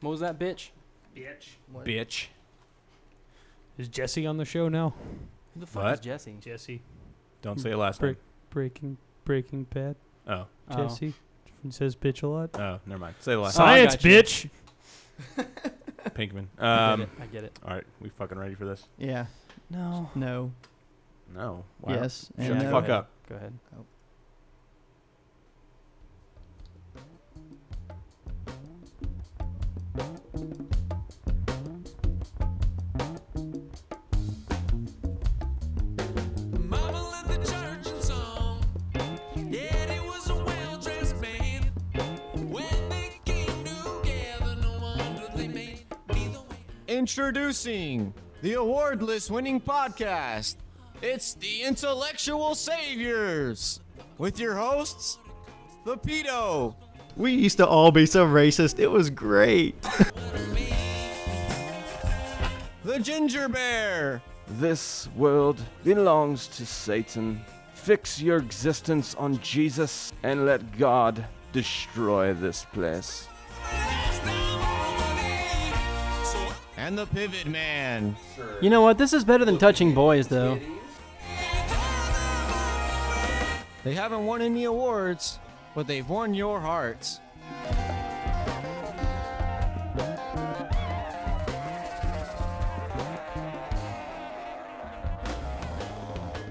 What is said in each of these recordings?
What was that, bitch? Bitch. What? Bitch. Is Jesse on the show now? Who the fuck What? is Jesse? Jesse. Don't say it last Break- name. Breaking Breaking Bad. Oh. Oh. Jesse. He says bitch a lot. Oh, never mind. Say the last Oh, I Science, got you. bitch. name. Pinkman. I Um, get it. I get it. all right. We fucking ready for this? Yeah. No. No. No. Wow. Yes. Shut and the no. fuck up. Go ahead. Introducing the award list winning podcast. It's the Intellectual Saviors with your hosts, the Pedo, We used to all be so racist. It was great. the Ginger Bear, This world belongs to Satan. Fix your existence on Jesus and let God destroy this place. And the Pivot Man. You know what? This is better than touching boys, though. They haven't won any awards, but they've won your hearts.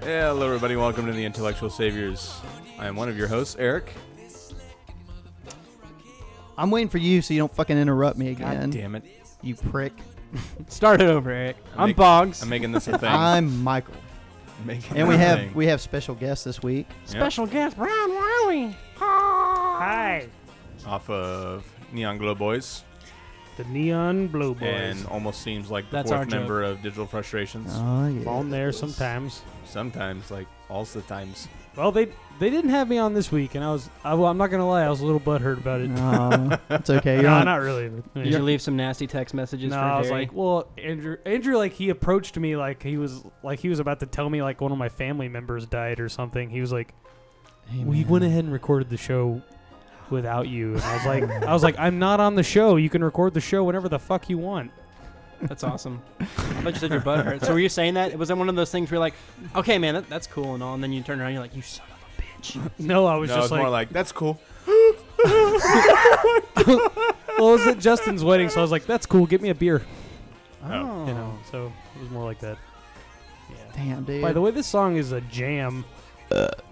Hello, everybody. Welcome to the Intellectual Saviors. I am one of your hosts, Eric. I'm waiting for you so you don't fucking interrupt me God again. damn it. You prick. Start it over, Eric. I'm, make- Boggs. I'm making this a thing. I'm Michael. making And we this have thing. we have special guests this week. Special guest, Brian Wiley. Hi. off of Neon Glow Boys, The Neon Blue Boys. and almost seems like the That's our fourth joke. member of Digital Frustrations. Oh yeah. on there sometimes. Sometimes, like all the times. Well, they they didn't have me on this week, and I was I, well, I'm not gonna lie, I was a little butthurt about it. No, it's okay. You're no, on. not really. Did you leave some nasty text messages no, for I was Derry? like, well, Andrew, Andrew, like he approached me like he was like he was about to tell me like one of my family members died or something. He was like, Hey, we man. went ahead and recorded the show without you, and I was like, I was like, I'm not on the show. You can record the show whenever the fuck you want. That's awesome. I thought you said your butt hurt. So were you saying that? Was that one of those things where you're like, okay, man, that, that's cool and all, and then you turn around, and you're like, you son of bitch. No, I was no, just it's like, more like that's cool. well, it was at Justin's wedding, so I was like, that's cool. Get me a beer. Oh. You know, so it was more like that. Yeah. Damn, dude. By the way, this song is a jam. It-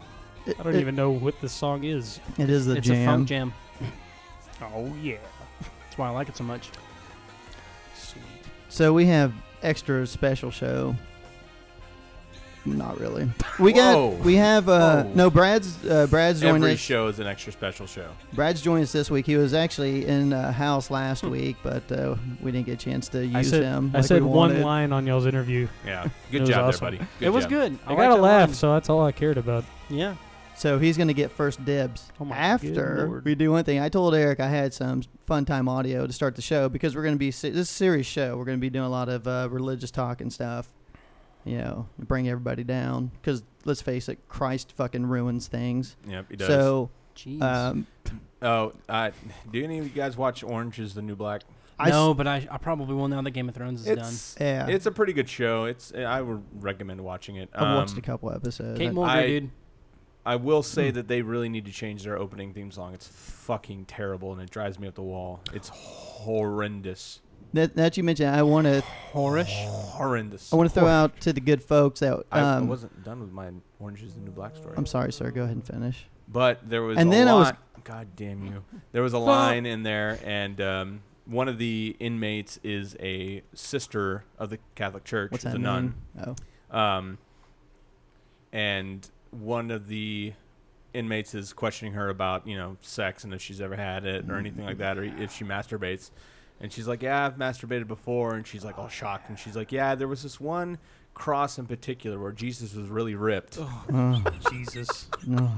I don't it- even know what this song is. It is the it's jam. a funk jam. Oh yeah. That's why I like it so much. Sweet. So we have extra special show. Not really. We got. We have. Uh, Whoa. no, Brad's. Uh, Brad's joined Every us. show is an extra special show. Brad's joined us this week. He was actually in uh, house last week, but uh, we didn't get a chance to use I said, him. I like said we one wanted. line on y'all's interview. Yeah, It good was job awesome. there, buddy. Good it was job. good. I, I, got liked a that laugh, line. so that's all I cared about. Yeah. So he's going to get first dibs. Oh my good After lord. we do one thing, I told Eric I had some fun time audio to start the show because we're going to be se- this is a serious show. We're going to be doing a lot of uh, religious talk and stuff. You know, bring everybody down because let's face it, Christ fucking ruins things. Yep, he does. So, Jeez. um, oh, uh, do any of you guys watch Orange Is the New Black? I no, s- but I, I probably will now that Game of Thrones is done. It's yeah, it's a pretty good show. It's I would recommend watching it. I've watched Um, a couple episodes. Kate I- Mulgrew, I- dude. I will Hmm. say that they really need to change their opening theme song. It's fucking terrible and it drives me up the wall. It's horrendous. That, that you mentioned, I want to Horish. Horrendous. I want to throw out to the good folks that I, I um, wasn't done with my Orange Is the New Black story. I'm sorry, sir. Go ahead and finish. But there was And a then I was- God damn you. There was a line in there, and um, one of the inmates is a sister of the Catholic Church. What's that a nun. Oh, Um, and one of the inmates is questioning her about, you know, sex and if she's ever had it or anything like that, or if she masturbates. And she's like, Yeah, I've masturbated before. And she's like, all shocked. And she's like, Yeah, there was this one cross in particular where Jesus was really ripped. oh, Jesus. oh.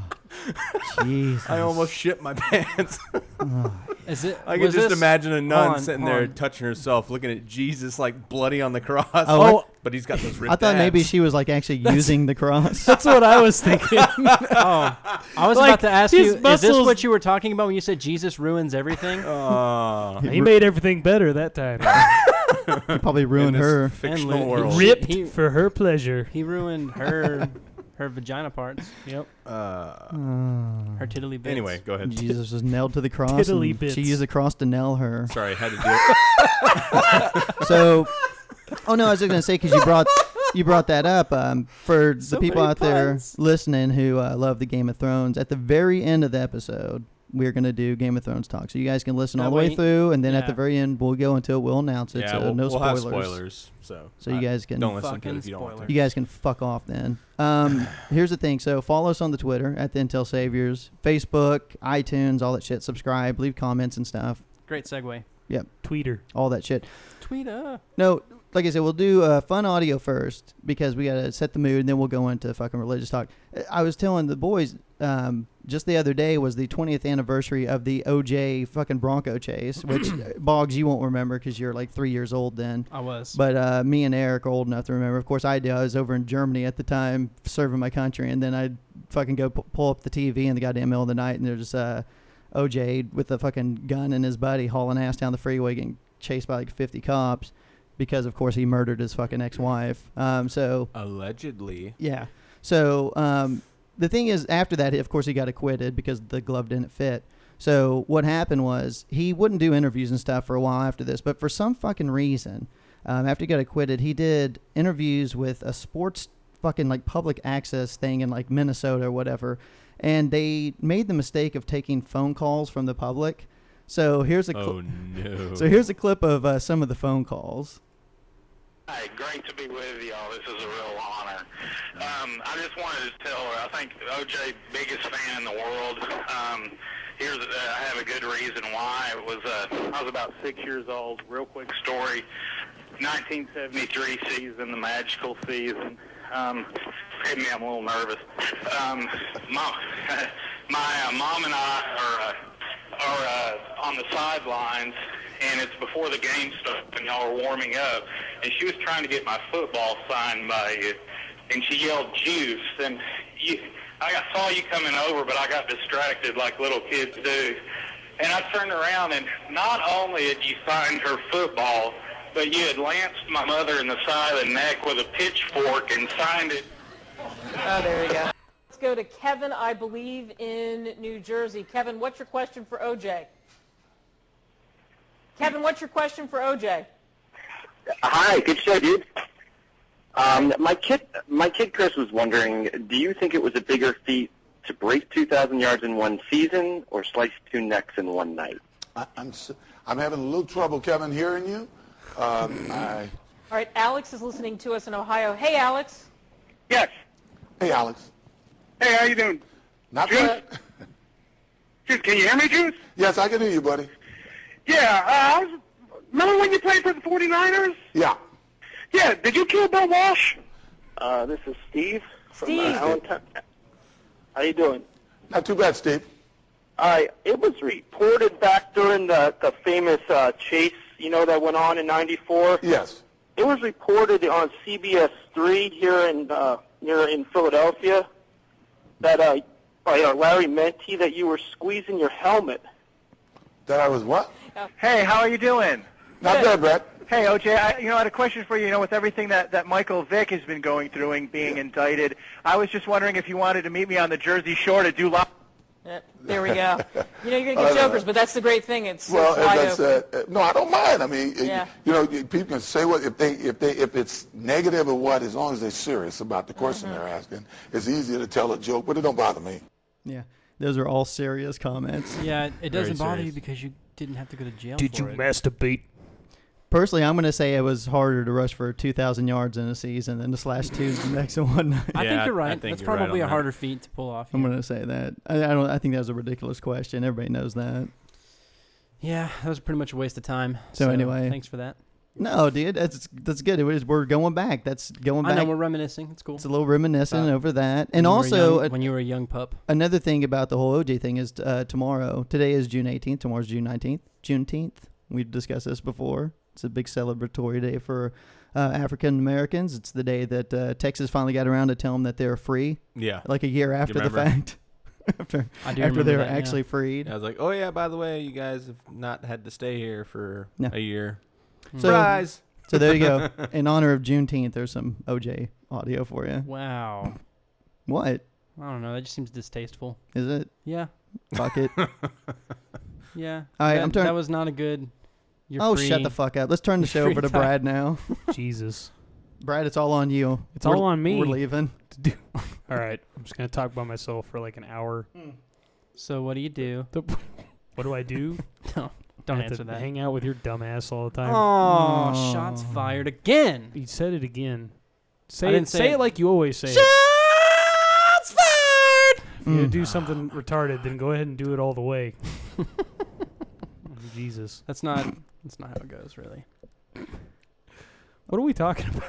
Jesus. I almost shit my pants. Oh. Is it? I could was just this- imagine a nun on, sitting hold there on. touching herself, looking at Jesus like bloody on the cross. Oh, Oh, but he's got those ripped I thought maybe she was like actually using the cross. That's what I was thinking. Oh, I was Like, about to ask his you: Is this what you were talking about when you said Jesus ruins everything? Uh, he made everything better that time. He probably in ruined this her. fictional And world. li- Ripped He- for her pleasure. He ruined her her vagina parts. Yep. Uh, Uh, Her tiddly bits. anyway, go ahead. Jesus was nailed to the cross. Tiddly and bits. She used the cross to nail her. Sorry, I had to do it. So, oh no, I was just gonna say because you brought you brought that up um, for the So people many out there puns. listening who uh, love the Game of Thrones. At the very end of the episode, we're gonna do Game of Thrones talk, so you guys can listen That all the way way- through, and then at the very end, we'll go into it. We'll announce it. yeah, so we'll, no we'll spoilers. have spoilers. So, So you uh, guys can don't listen to Fucking it if you don't want spoilers. to. you guys can fuck off then. Um, here's the thing. So follow us on the Twitter at the Intel Saviors, Facebook, iTunes, all that shit. Subscribe, leave comments and stuff. Great segue. Yep. Tweeter. All that shit. Tweeter. No, like I said, we'll do uh, fun audio first because we got to set the mood, and then we'll go into fucking religious talk. I was telling the boys um, just the other day was the 20th anniversary of the OJ fucking Bronco chase, which Boggs you won't remember because you're like three years old then. I was. But uh, me and Eric are old enough to remember. Of course, I do. I was over in Germany at the time serving my country, and then I'd fucking go pu- pull up the TV in the goddamn middle of the night, and there's uh, OJ with a fucking gun and his buddy hauling ass down the freeway, getting chased by like 50 cops because, of course, he murdered his fucking ex-wife. Um, so Allegedly. yeah. So um, the thing is, after that, of course, he got acquitted because the glove didn't fit. So what happened was he wouldn't do interviews and stuff for a while after this, but for some fucking reason, um, after he got acquitted, he did interviews with a sports fucking like public access thing in like Minnesota or whatever, and they made the mistake of taking phone calls from the public. So here's a cl- Oh no. so here's a clip of uh, some of the phone calls. Hi, great to be with y'all. This is a real honor. Um, I just wanted to tell her, I think OJ, biggest fan in the world. Um, here's, uh, I have a good reason why. It was, uh, I was about six years old. Real quick story. 1973 season, the magical season. Um, me, I'm a little nervous. Um, mom, my uh, mom and I are, uh, are uh, on the sidelines, and it's before the game starts, and y'all are warming up. And she was trying to get my football signed by you, and she yelled "juice." And you, I saw you coming over, but I got distracted like little kids do. And I turned around, and not only had you signed her football, but you had lanced my mother in the side of the neck with a pitchfork and signed it. Oh, there you go. Let's go to Kevin, I believe, in New Jersey. Kevin, what's your question for OJ? Kevin, what's your question for OJ? Hi, good show, dude. Um, my kid, my kid Chris was wondering, do you think it was a bigger feat to break 2,000 yards in one season or slice two necks in one night? I, I'm s- I'm having a little trouble, Kevin, hearing you. Um, I, All right, Alex is listening to us in Ohio. Hey, Alex. Yes. hey, Alex. Hey, how you doing? Not Juice? bad. Juice, can you hear me, Juice? Yes, I can hear you, buddy. Yeah. Uh, I was, remember when you played for the 49ers? Yeah. Yeah. Did you kill Bill Walsh? Uh, this is Steve from Steve. Uh, Allentown. How you doing? Not too bad, Steve. Uh, it was reported back during the, the famous uh, chase, you know, that went on in '94. Yes. It was reported on CBS 3 here in uh, near in Philadelphia that uh, by uh, Larry Menti that you were squeezing your helmet. That I was what? Hey, how are you doing? Not bad, Brett. Hey, OJ, I, you know, I had a question for you. You know, with everything that, that Michael Vick has been going through and being indicted, I was just wondering if you wanted to meet me on the Jersey Shore to do live. Yeah, there we go. You know, you're going to get Uh, jokers, but that's the great thing. It's, Well, it's wide as I open. said, uh, no, I don't mind. I mean, uh, Yeah. you know, people can say what if they if they if it's negative or what, as long as they're serious about the question Mm-hmm. they're asking, it's easier to tell a joke, but it don't bother me. Yeah, those are all serious comments. Yeah, it- it doesn't bother you because you didn't have to go to jail Did for you it. masturbate? Personally, I'm going to say it was harder to rush for 2,000 yards in a season than to slash two necks in one night. I Yeah, think you're I right. think That's you're right probably on a that. harder feat to pull off. I'm yeah. going to say that. I, I don't. I think that was a ridiculous question. Everybody knows that. Yeah, that was pretty much a waste of time. So anyway- thanks for that. No, dude, that's that's good. It was, we're going back. That's going back. I back. know we're reminiscing. It's cool. it's a little reminiscent About over that. When And you were also, young- a- when you were a young pup. another thing about the whole OJ thing is uh, tomorrow. Today is June 18th. Tomorrow's June 19th. Juneteenth. We've discussed this before. It's a big celebratory day for uh, African Americans. It's the day that uh, Texas finally got around to tell them that they're free. Yeah. Like a year after the remember? fact. after I do after remember they were that, yeah. actually freed. I was like, oh yeah, by the way, you guys have not had to stay here for No. a year. So- Surprise! So there you go. In honor of Juneteenth, there's some OJ audio for you. Wow. What I don't know. That just seems distasteful. is it? Yeah. Fuck it. Yeah. All right, that, I'm turn- That was not a good. You're oh, free. shut the fuck up. Let's turn the show over to time. Brad now. Jesus. Brad, it's all on you. It's We're- all on me. We're leaving. All right. I'm just gonna talk by myself for like an hour. So what do you do? The- what do I do? No, don't answer to that. Hang out with your dumbass all the time. Oh, shots fired again. You said it again. Say I it. didn't Say, say it it. like you always say. it. Shots fired. If you're gonna Mm. do something retarded, then go ahead and do it all the way. Jesus. That's not. That's not how it goes, really. What are we talking about?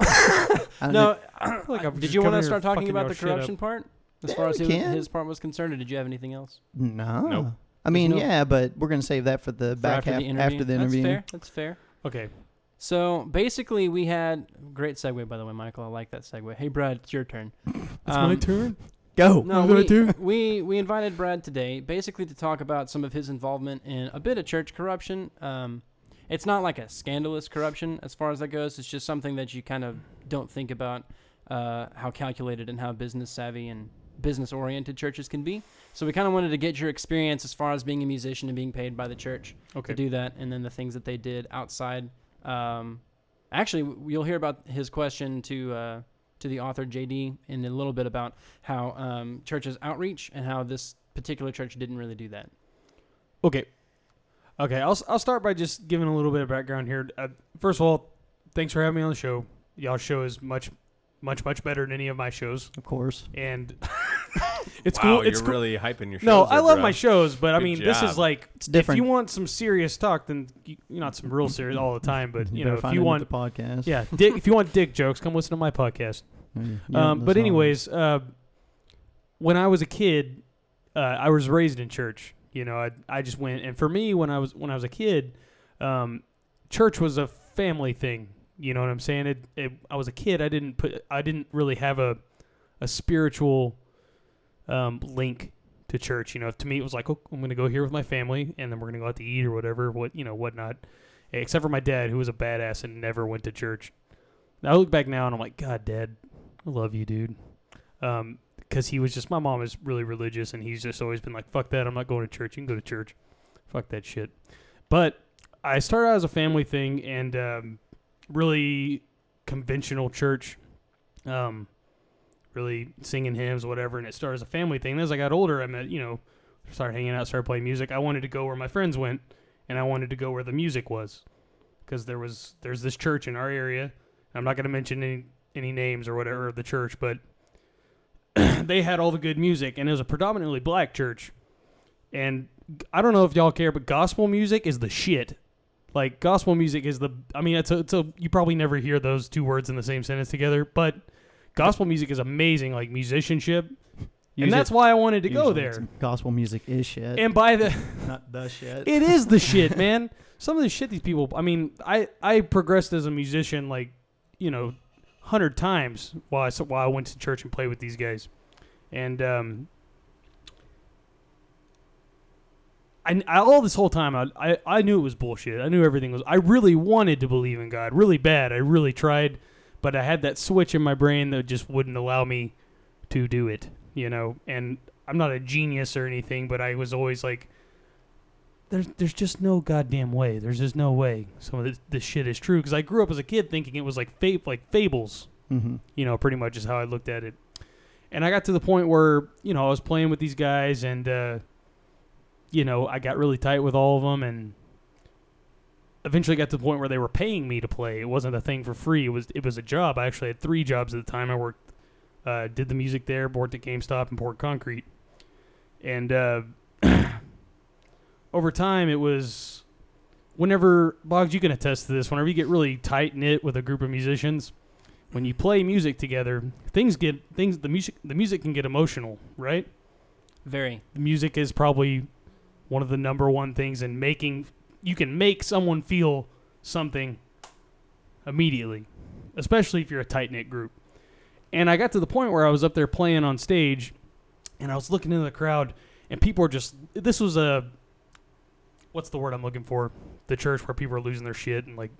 No. I feel like I'm did just you want to here start talking fucking about y'all the shit up. corruption part? As Yeah, far as his, can. his part was concerned, or did you have anything else? No. Nope. I mean, no- yeah, but we're gonna save that for the For back after half the interview? after the interview. That's fair. That's fair. Okay. So basically, we had great segue, by the way, Michael. I like that segue. Hey, Brad, it's your turn. It's my Um, turn. Go. No, What did I we, do? we we invited Brad today, basically to talk about some of his involvement in a bit of church corruption. Um, it's not like a scandalous corruption as far as that goes. It's just something that you kind of don't think about uh, how calculated and how business savvy and business oriented churches can be. So we kind of wanted to get your experience as far as being a musician and being paid by the church Okay. to do that, and then the things that they did outside. Um, actually, you'll hear about his question to uh, to the author JD in a little bit about how um, churches outreach and how this particular church didn't really do that. Okay. Okay. I'll s- I'll start by just giving a little bit of background here. Uh, first of all, thanks for having me on the show. Y'all's show is much, much, much better than any of my shows, Of course. and it's wow, cool. you're It's cool. really hyping your shows. No, I there, love bro. my shows, but I Good mean, this job. is like It's different. If you want some serious talk, then you, you not some real serious all the time, but you know, if you want, the podcast. yeah, dick, if you want dick jokes, come listen to my podcast. Mm, yeah, um, that's but all. anyways, uh, when I was a kid, uh, I was raised in church. You know, I I just went, and for me, when I was when I was a kid, um, church was a family thing. You know what I'm saying? It, it, I was a kid. I didn't put. I didn't really have a a spiritual um, link to church. You know, to me, it was like, oh, I'm going to go here with my family, and then we're going to go out to eat or whatever. What you know, whatnot. Except for my dad, who was a badass and never went to church. Now I look back now and I'm like, God, Dad, I love you, dude. Um, because he was just my mom is really religious and he's just always been like, fuck that, I'm not going to church. You can go to church. Fuck that shit. But I started out as a family thing and um, really conventional church, um, really singing hymns, whatever. And it started as a family thing. And as I got older, I met, you know, started hanging out, started playing music. I wanted to go where my friends went, and I wanted to go where the music was, because there was there's this church in our area. I'm not going to mention any any names or whatever of the church, but they had all the good music, and it was a predominantly black church. And I don't know if y'all care, but gospel music is the shit. Like gospel music is the. I mean, it's a, it's a. You probably never hear those two words in the same sentence together, but gospel music is amazing. Like musicianship, Use and that's it- why I wanted to go usually there. Gospel music is shit. And by the not the shit. it is the shit, man. Some of the shit these people. I mean, I I progressed as a musician like you know, hundred times while I while I went to church and played with these guys, and um. I, I, all this whole time I, I I knew it was bullshit. I knew everything was. I really wanted to believe in God, really bad. I really tried, but I had that switch in my brain that just wouldn't allow me to do it. You know, and I'm not a genius or anything, but I was always like, there's there's just no goddamn way. There's just no way some of this, this shit is true. Because I grew up as a kid thinking it was like fa- like fables. Mm-hmm. You know, pretty much is how I looked at it. And I got to the point where you know I was playing with these guys, and uh, you know I got really tight with all of them, and eventually got to the point where they were paying me to play. It wasn't a thing for free. It was it was a job. I actually had three jobs at the time. I worked, uh, did the music there, worked at GameStop, and poured concrete. And uh, over time, it was whenever Boggs, you can attest to this. Whenever you get really tight knit with a group of musicians, when you play music together, things get things. The music the music can get emotional, right? Very. The music is probably one of the number one things in making. You can make someone feel something immediately, especially if you're a tight knit group. And I got to the point where I was up there playing on stage, and I was looking into the crowd, and people were just. This was a. What's the word I'm looking for? The church where people are losing their shit and like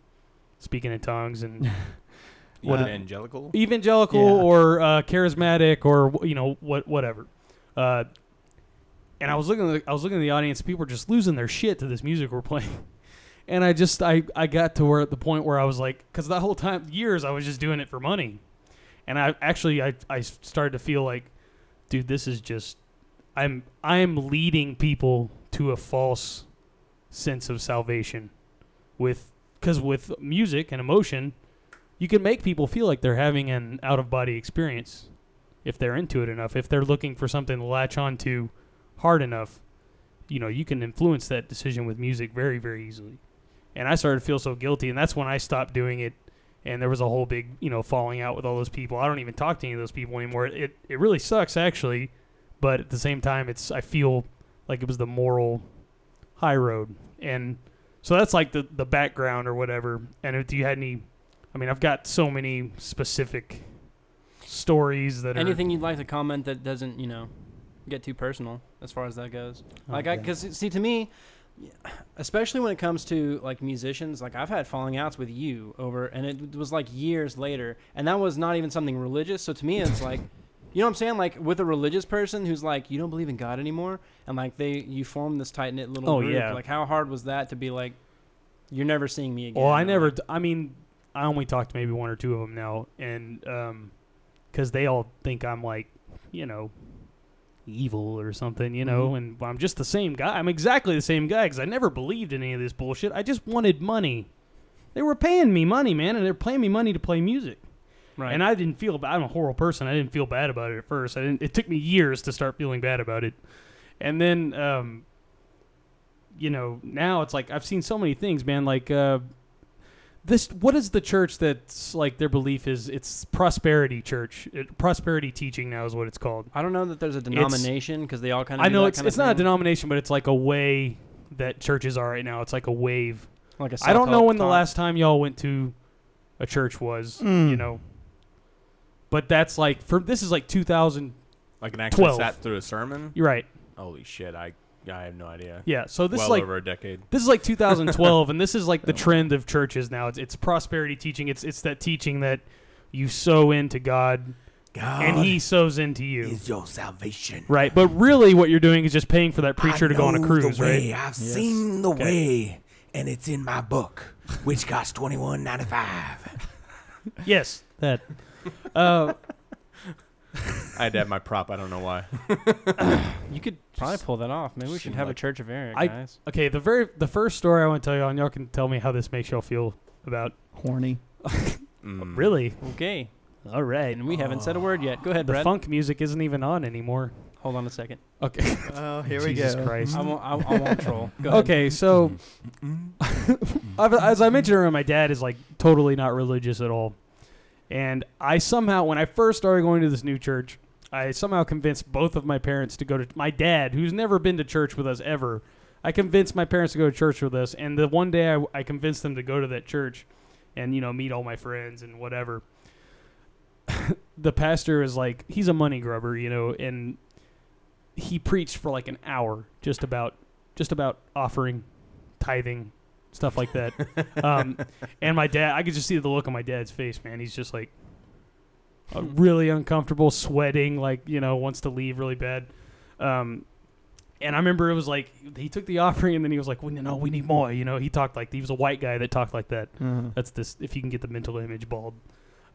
speaking in tongues and What what evangelical? evangelical Yeah. or uh, charismatic or you know what whatever. Uh, and I was looking, at the, I was looking at the audience. People were just losing their shit to this music we're playing. And I just, I, I got to where at the point where I was like, because the whole time, years, I was just doing it for money. And I actually, I, I started to feel like, dude, this is just, I'm, I'm leading people to a false sense of salvation, with, because with music and emotion, you can make people feel like they're having an out of body experience if they're into it enough. If they're looking for something to latch on to hard enough, you know, you can influence that decision with music very, very easily. And I started to feel so guilty, and that's when I stopped doing it. And there was a whole big, you know, falling out with all those people. I don't even talk to any of those people anymore. It it really sucks actually, but at the same time, it's I feel like it was the moral high road, and so that's like the the background or whatever. And if you had any, I mean, I've got so many specific stories that are Anything you'd like to comment that doesn't, you know, get too personal as far as that goes. Like, I because see, to me, especially when it comes to like musicians, like I've had falling outs with you over, and it was like years later, and that was not even something religious. So to me, it's like. You know what I'm saying? Like with a religious person who's like, you don't believe in God anymore, and like they, you form this tight knit little Oh, group. yeah. Like, how hard was that to be like, you're never seeing me again? Well, I never. d- I mean, I only talked to maybe one or two of them now, and um, because they all think I'm like, you know, evil or something, you know, and I'm just the same guy. I'm exactly the same guy because I never believed in any of this bullshit. I just wanted money. They were paying me money, man, and they're paying me money to play music. Right. And I didn't feel bad. I'm a horrible person. I didn't feel bad about it at first. I didn't. It took me years to start feeling bad about it, and then, um, you know, now it's like I've seen so many things, man. Like, uh, this. What is the church that's like their belief is? It's prosperity church. It, prosperity teaching now is what it's called. I don't know that there's a denomination because they all kind of. I know it's it's not a denomination, but it's like a way that churches are right now. It's like a wave. Like a I don't know self-help when the talk. last time y'all went to a church was. Mm. You know. But that's like for this is like 2000. Like an actually 12. sat through a sermon. You're right. Holy shit! I I have no idea. Yeah, so this well is like over a decade. This is like 2012, and this is like the trend of churches now. It's, it's prosperity teaching. It's it's that teaching that you sow into God, and He sows into you. is your salvation. Right, but really, what you're doing is just paying for that preacher to go on a cruise, the way. right? I've seen the way, and it's in my book, which costs twenty one ninety five. Yes, that. Uh, I had to have my prop. I don't know why. You could probably pull that off. Maybe we should seem have a like- Church of Eric, I guys. okay. The very the first story I want to tell y'all, and y'all can tell me how this makes y'all feel about. Horny. Mm. Really? Okay. All right. And we haven't said a word yet. Go ahead, The Brett. funk music isn't even on anymore. Hold on a second. Okay. Oh, here we Jesus go. Christ. I won't. I, I won't troll. Go ahead. Okay, so I've- as I mentioned earlier, my dad is like totally not religious at all, and I somehow, when I first started going to this new church, I somehow convinced both of my parents to go to my dad, who's never been to church with us ever. I convinced my parents to go to church with us, and the one day I, I convinced them to go to that church, and you know meet all my friends and whatever. the pastor is like he's a money grubber, you know, and he preached for like an hour just about just about offering, tithing, stuff like that. um, and my dad, I could just see the look on my dad's face, man. He's just like uh, really uncomfortable, sweating, like you know, wants to leave really bad. Um, and I remember it was like he took the offering, and then he was like, "Well, no, we need more." You know, he talked like he was a white guy that talked like that. Uh-huh. That's this. If you can get the mental image, bald.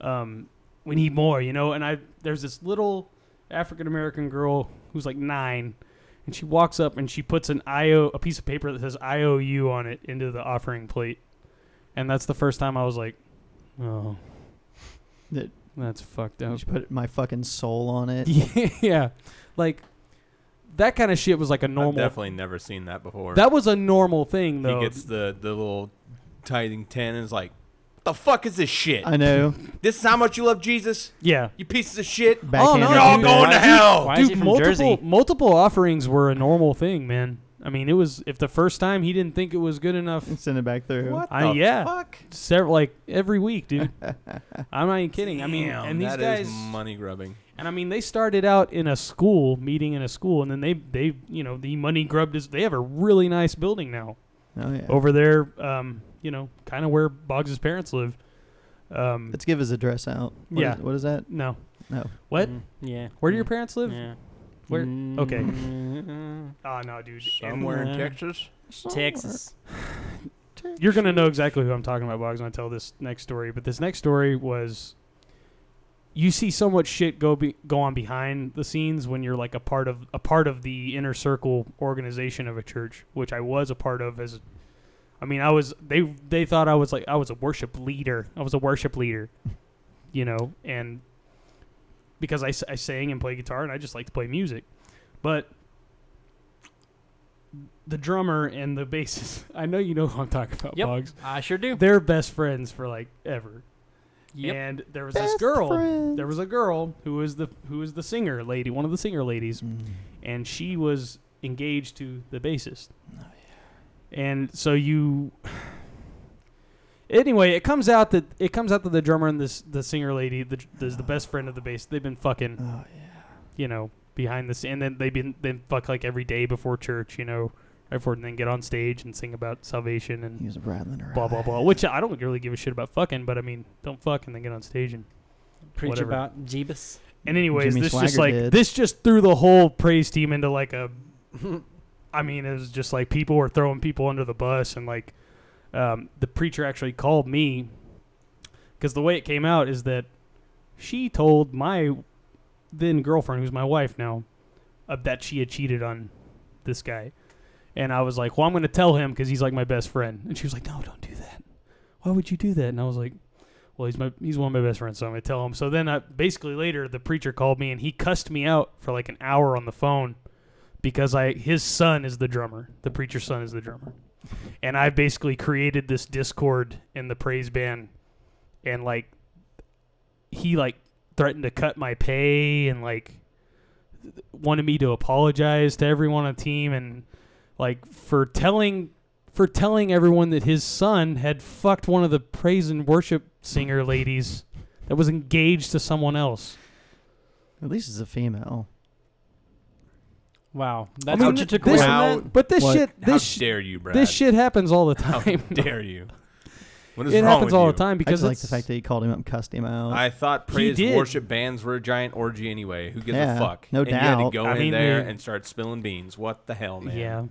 Um, we need more, you know. And I there's this little African American girl who's like nine, and she walks up and she puts an IO a piece of paper that says IOU on it into the offering plate, and that's the first time I was like, oh, That that's fucked I up. just put my fucking soul on it. yeah, like that kind of shit was like a I've normal. definitely never seen that before. That was a normal thing though. he gets the the little tithing ten and is like, "The fuck is this shit? I know. This is how much you love Jesus? yeah. You pieces of shit! Oh no, You're all dude. going to Why- hell!" Why is he Dude, from multiple Jersey? multiple offerings were a normal thing, man. I mean, it was if the first time he didn't think it was good enough. Send it back through. What I the yeah, fuck? several like every week, dude. I'm not even kidding. I mean, and these that guys, is money grubbing. and I mean, they started out in a school, meeting in a school, and then they they you know the money grubbed is. They have a really nice building now Oh yeah. over there. Um, you know, kind of where Boggs' parents live. Um, Let's give his address out. What Yeah. is- what is that? no, No. what? Mm, yeah. Where do your Mm, parents live? Yeah. Where? Okay. Mm, Oh no, dude. Somewhere in Texas. Texas. You're gonna know exactly who I'm talking about, Boggs, when I tell this next story. But this next story was, you see so much shit go be, go on behind the scenes when you're like a part of a part of the inner circle organization of a church, which I was a part of as. I mean, I was they they thought I was like I was a worship leader. I was a worship leader, you know, and because I sang and play guitar and I just like to play music, but the drummer and the bassist. I know you know who I'm talking about, Yep. Boggs. I sure do. They're best friends for like ever. Yep. And there was this girl. friends. There was a girl who was the who was the singer lady, one of the singer ladies, Mm. and she was engaged to the bassist. Oh, And so you. Anyway, it comes out that it comes out that the drummer and this the singer lady, the the, the best friend of the bass, they've been fucking, Oh yeah. you know, behind the scene. And then they've been they fuck like every day before church, you know, right before and then get on stage and sing about salvation and He was rattling her. blah blah blah. Which I don't really give a shit about fucking, but I mean, don't fuck and then get on stage and. Preach whatever. about Jeebus. And anyways, Jimmy this just like did. this just threw the whole praise team into like a. I mean, it was just like people were throwing people under the bus, and like um, the preacher actually called me because the way it came out is that she told my then girlfriend, who's my wife now, uh, that she had cheated on this guy, and I was like, "Well, I'm going to tell him because he's like my best friend," and she was like, "No, don't do that. Why would you do that?" And I was like. Well, he's my he's one of my best friends, so I'm gonna tell him. So then, I, basically later, the preacher called me and he cussed me out for like an hour on the phone because I his son is the drummer. The preacher's son is the drummer, and I basically created this discord in the praise band, and like he like threatened to cut my pay and like wanted me to apologize to everyone on the team and like for telling for telling everyone that his son had fucked one of the praise and worship singer ladies that was engaged to someone else. At least it's a female. Wow. That's mean, what you took this- away How- But this What? shit, this sh- dare you, Brad? this shit happens all the How time. dare you? What is it wrong happens with all you? the time I because just like the fact that he called him up and cussed him out. I thought He praise did. worship bands were a giant orgy anyway. Who gives Yeah, a fuck? no and You had to go I in mean, there the- and start spilling beans. What the hell, man? yeah,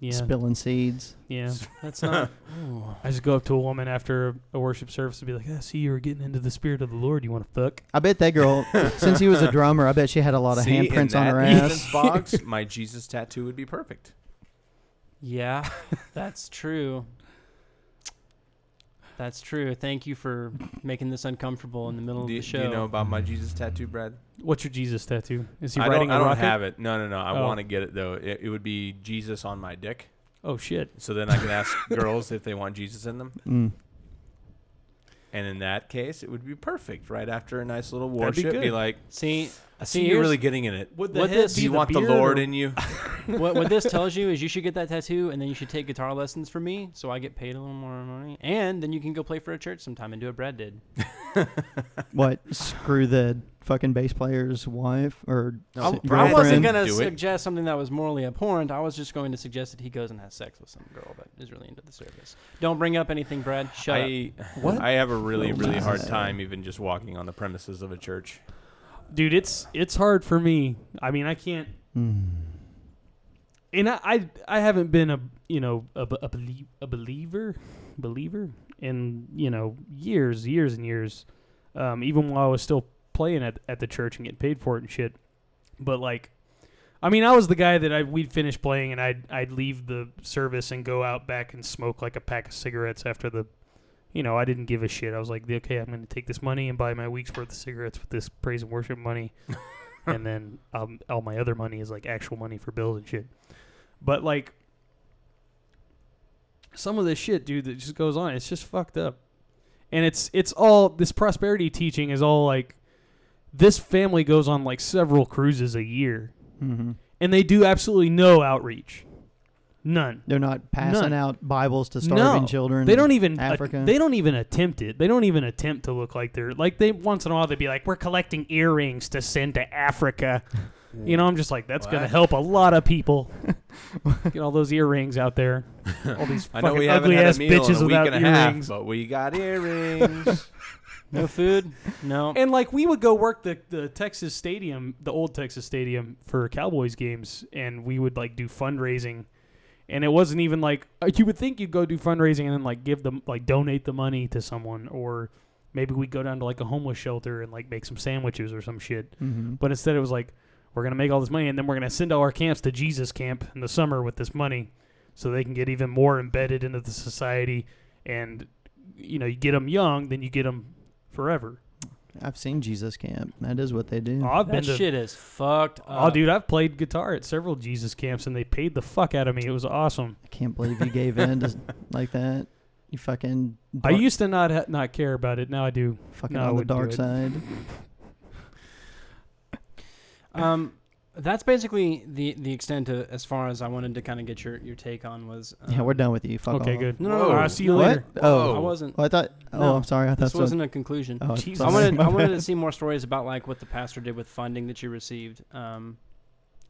yeah, Spilling seeds. yeah. That's not. I just go up to a woman after a worship service and be like, "I see you were getting into the spirit of the Lord. You want to fuck?" I bet that girl, since he was a drummer, I bet she had a lot of See, in handprints on that her instance, ass. box, my Jesus tattoo would be perfect. Yeah, that's true. That's true. Thank you for making this uncomfortable in the middle Do, of the show. do you know about my Jesus tattoo, Brad? What's your Jesus tattoo? Is he I riding don't, I a don't have it. No, no, no. I Oh. want to get it though. It, it would be Jesus on my dick. Oh shit! So then I can ask girls if they want Jesus in them. Mm. And in that case, it would be perfect. Right after a nice little That'd be worship, be, like, See, I see, see you here's- really getting in it. Would the What head this- Do you the want the beard Lord or- in you? what, what this tells you is you should get that tattoo and then you should take guitar lessons from me so I get paid a little more money. And then you can go play for a church sometime and do what Brad did. What? Screw the fucking bass player's wife or No, I, s- I Brad wasn't girlfriend? going to do it. suggest something that was morally abhorrent. I was just going to suggest that he goes and has sex with some girl that is really into the service. Don't bring up anything, Brad. Shut up. I, What? I have a really, really hard my. time even just walking on the premises of a church. Dude, it's it's hard for me. I mean, I can't. Mm. and I, I I haven't been a you know a, a, belie- a believer believer in you know years years and years um, even while I was still playing at, at the church and getting paid for it and shit but like I mean I was the guy that I we'd finish playing and I'd I'd leave the service and go out back and smoke like a pack of cigarettes after the you know I didn't give a shit I was like okay I'm gonna take this money and buy my week's worth of cigarettes with this praise and worship money and then um, all my other money is like actual money for bills and shit but like some of this shit, dude, that just goes on, it's just fucked up. And it's it's all this prosperity teaching is all like this family goes on like several cruises a year. Mm-hmm. And they do absolutely no outreach. None. They're not passing None. out Bibles to starving no, children. They don't even uh, Africa. they don't even attempt it. They don't even attempt to look like they're like they once in a while they'd be like, We're collecting earrings to send to Africa. You know, I'm just like, that's gonna help a lot of people. Get all those earrings out there. All these I know fucking we haven't ugly had ass a meal in bitches a week without and a half, earrings. but we got earrings. No food. No. And like we would go work the the Texas Stadium, the old Texas Stadium for Cowboys games, and we would like do fundraising. And it wasn't even like uh, you would think you'd go do fundraising and then like give them like donate the money to someone, or maybe we'd go down to like a homeless shelter and like make some sandwiches or some shit. Mhm. But instead, it was like we're gonna make all this money and then we're gonna send all our camps to Jesus Camp in the summer with this money, so they can get even more embedded into the society. And you know, you get them young, then you get them forever. I've seen Jesus Camp. That is what they do. Oh, I've that been to shit is fucked Oh, dude, I've played guitar at several Jesus camps, and they paid the fuck out of me. It was awesome. I can't believe you gave in to like that. You fucking. I used to not ha- not care about it. Now I do. fucking now I on the wouldn't do dark it. side. Um, that's basically the the extent of as far as I wanted to kind of get your, your take on was. Yeah, um, we're done with you. Fuck Okay, off. good. No, no, no. I'll see you What? later. Oh, I wasn't. Oh, I thought. Oh, No, I'm sorry. I thought This so. wasn't a conclusion. Oh, Jesus. I wanted I wanted to see more stories about like what the pastor did with funding that you received. Um,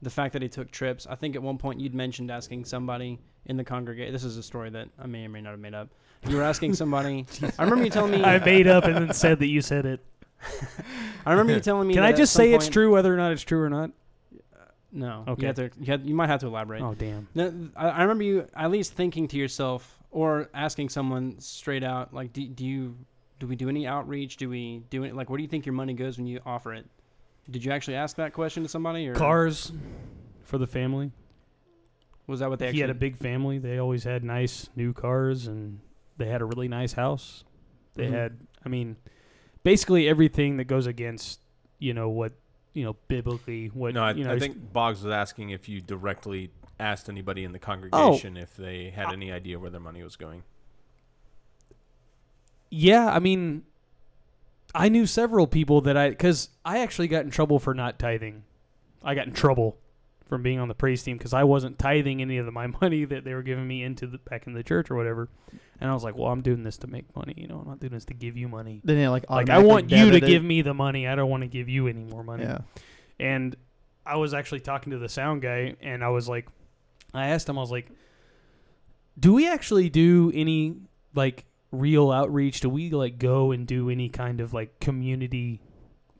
the fact that he took trips. I think at one point you'd mentioned asking somebody in the congregation. This is a story that I may or may not have made up. You were asking somebody. I remember you telling me. I made up and then said that you said it. I remember you telling me. Can that I just some say it's true, whether or not it's true or not? No. Okay. You have to. You, have, you might have to elaborate. Oh damn. No, I, I remember you at least thinking to yourself or asking someone straight out, like, do, do you, do we do any outreach? Do we do it? Like, where do you think your money goes when you offer it? Did you actually ask that question to somebody, or Cars for the family. was that what they? he Actually, had a big family. They always had nice new cars, and they had a really nice house. They Mhm. had, I mean, basically everything that goes against, you know, what you know biblically. What no, I, you know, I think Boggs was asking if you directly asked anybody in the Oh. congregation if they had any idea where their money was going. Yeah, I mean, I knew several people that I because I actually got in trouble for not tithing. I got in trouble from being on the praise team because I wasn't tithing any of the, my money that they were giving me into the back in the church or whatever. And I was like, well, I'm doing this to make money. You know, I'm not doing this to give you money. Then like Like I want you to it. give me the money. I don't want to give you any more money. Yeah. And I was actually talking to the sound guy, and I was like, I asked him, I was like, do we actually do any like real outreach? Do we like go and do any kind of like community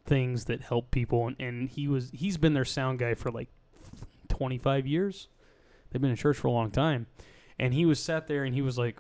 things that help people? And, and he was he's been their sound guy for like 25 years. They've been in church for a long time, and he was sat there and he was like,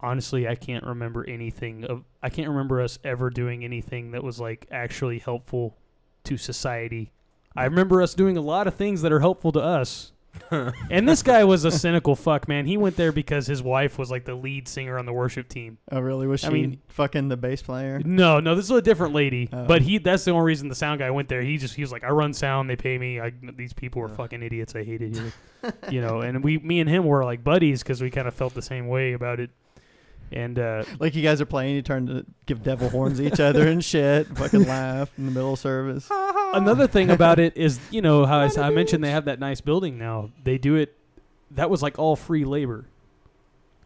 honestly, I can't remember anything of I can't remember us ever doing anything that was like actually helpful to society. I remember us doing a lot of things that are helpful to us. and this guy was a cynical fuck, man. He went there because his wife was like the lead singer on the worship team. Oh, really? Was she I mean- fucking the bass player? No, no, this is a different lady. Oh. But he that's the only reason the sound guy went there. He just he was like, I run sound, they pay me. I, these people are fucking idiots. I hated here. you know, and we me and him were like buddies because we kind of felt the same way about it. And uh, Like you guys are playing, you turn to give devil horns at each other and shit. Fucking laugh in the middle of service. another thing about it is, you know, how I, I mentioned they have that nice building now. They do it. That was like all free labor.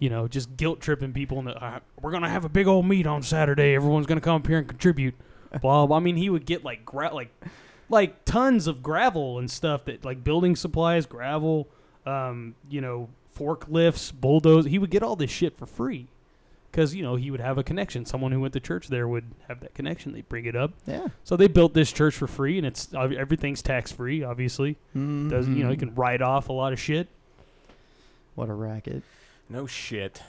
You know, just guilt tripping people. In the, uh, we're gonna have a big old meet on Saturday. Everyone's gonna come up here and contribute. Well, I mean, he would get like gra- like like tons of gravel and stuff that like building supplies, gravel, um, you know, forklifts, bulldozers. He would get all this shit for free. Because you know he would have a connection. Someone who went to church there would have that connection. They bring it up. Yeah. So they built this church for free, and it's uh, everything's tax free. Obviously, does you know you Mhm. can write off a lot of shit. What a racket. No shit.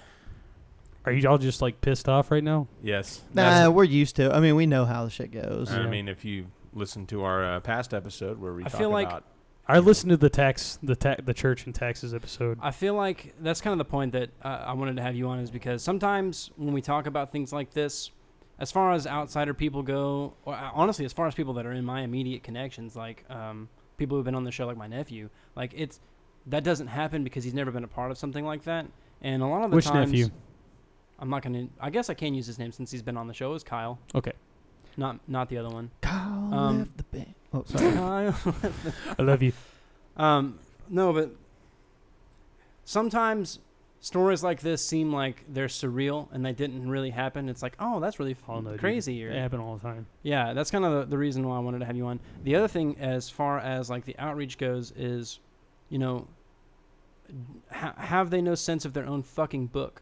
Are you all just like pissed off right now? Yes. Nah, we're used to. it. I mean, we know how the shit goes. I mean, if you listen to our uh, past episode where we I talk feel like- about I listened to the tax the ta- the church and taxes episode. I feel like that's kind of the point that uh, I wanted to have you on is because sometimes when we talk about things like this, as far as outsider people go, or uh, honestly, as far as people that are in my immediate connections, like um, people who've been on the show, like my nephew, like it's that doesn't happen because he's never been a part of something like that. And a lot of the Which times, nephew? I'm not gonna. I guess I can use his name since he's been on the show. Is Kyle? Okay. Not not the other one. Kyle Um, left the band. Oh, sorry. I love you. Um, no, but sometimes stories like this seem like they're surreal and they didn't really happen. It's like, oh, that's really Oh, no, dude. crazy. Or, They happen all the time. Yeah, that's kind of the, the reason why I wanted to have you on. The other thing, as far as like the outreach goes, is, you know, ha- have they no sense of their own fucking book?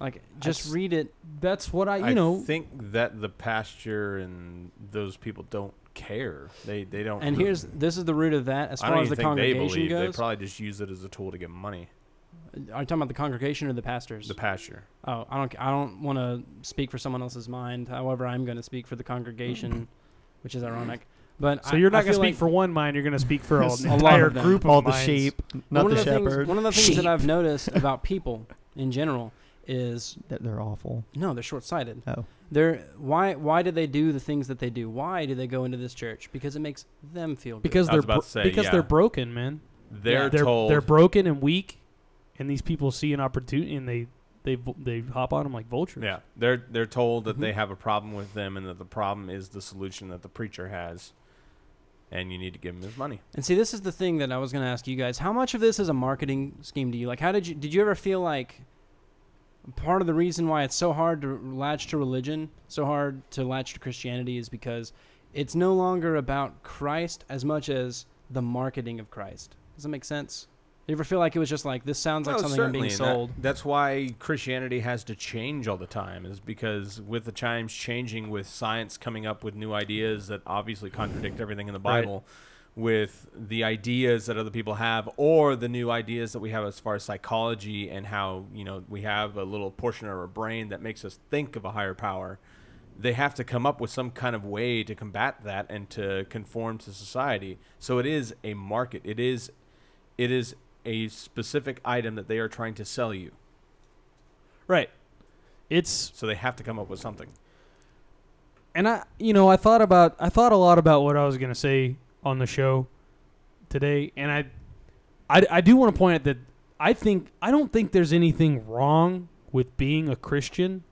Like, just That's- read it. That's what I, you I know. think that the pasture and those people don't care. They they don't. And here's this is the root of that. As I far don't as the even think they congregation believe. They goes, probably just use it as a tool to get money. Uh, are you talking about the congregation or the pastors? The pasture. Oh, I don't. I don't want to speak for someone else's mind. However, I'm going to speak for the congregation, which is ironic. But So I- you're not going to feel speak like- for one mind. You're going to speak for all, A an lot entire of them. group of All the minds. sheep, not one the of the shepherd. Things, one of the things Sheep. that I've noticed about people in general is That they're awful. no, they're short-sighted. Oh. They're why why do they do the things that they do? Why do they go into this church? Because it makes them feel good. Because I they're was about bro- to say, because yeah. they're broken, man. They're they're told they're broken and weak, and these people see an opportunity and they they vo- they hop on them like vultures. Yeah, they're they're told that they mm-hmm. have a problem with them, and that the problem is the solution that the preacher has, and you need to give him his money. And see, this is the thing that I was going to ask you guys. How much of this is a marketing scheme to you? Like, how did you did you ever feel like part of the reason why it's so hard to latch to religion, so hard to latch to Christianity, is because it's no longer about Christ as much as the marketing of Christ. Does that make sense? You ever feel like it was just like this sounds like No, something I'm being sold? That, that's why Christianity has to change all the time, is because with the times changing, with science coming up with new ideas that obviously contradict everything in the Right. With the ideas that other people have, or the new ideas that we have as far as psychology and how you know we have a little portion of our brain that makes us think of a higher power. They have to come up with some kind of way to combat that and to conform to society. So it is a market. It is, it is a specific item that they are trying to sell you. Right. It's So they have to come up with something. and I you know I thought about I thought a lot about what I was going to say on the show today, and I I, I do want to point out that I think I don't think there's anything wrong with being a Christian.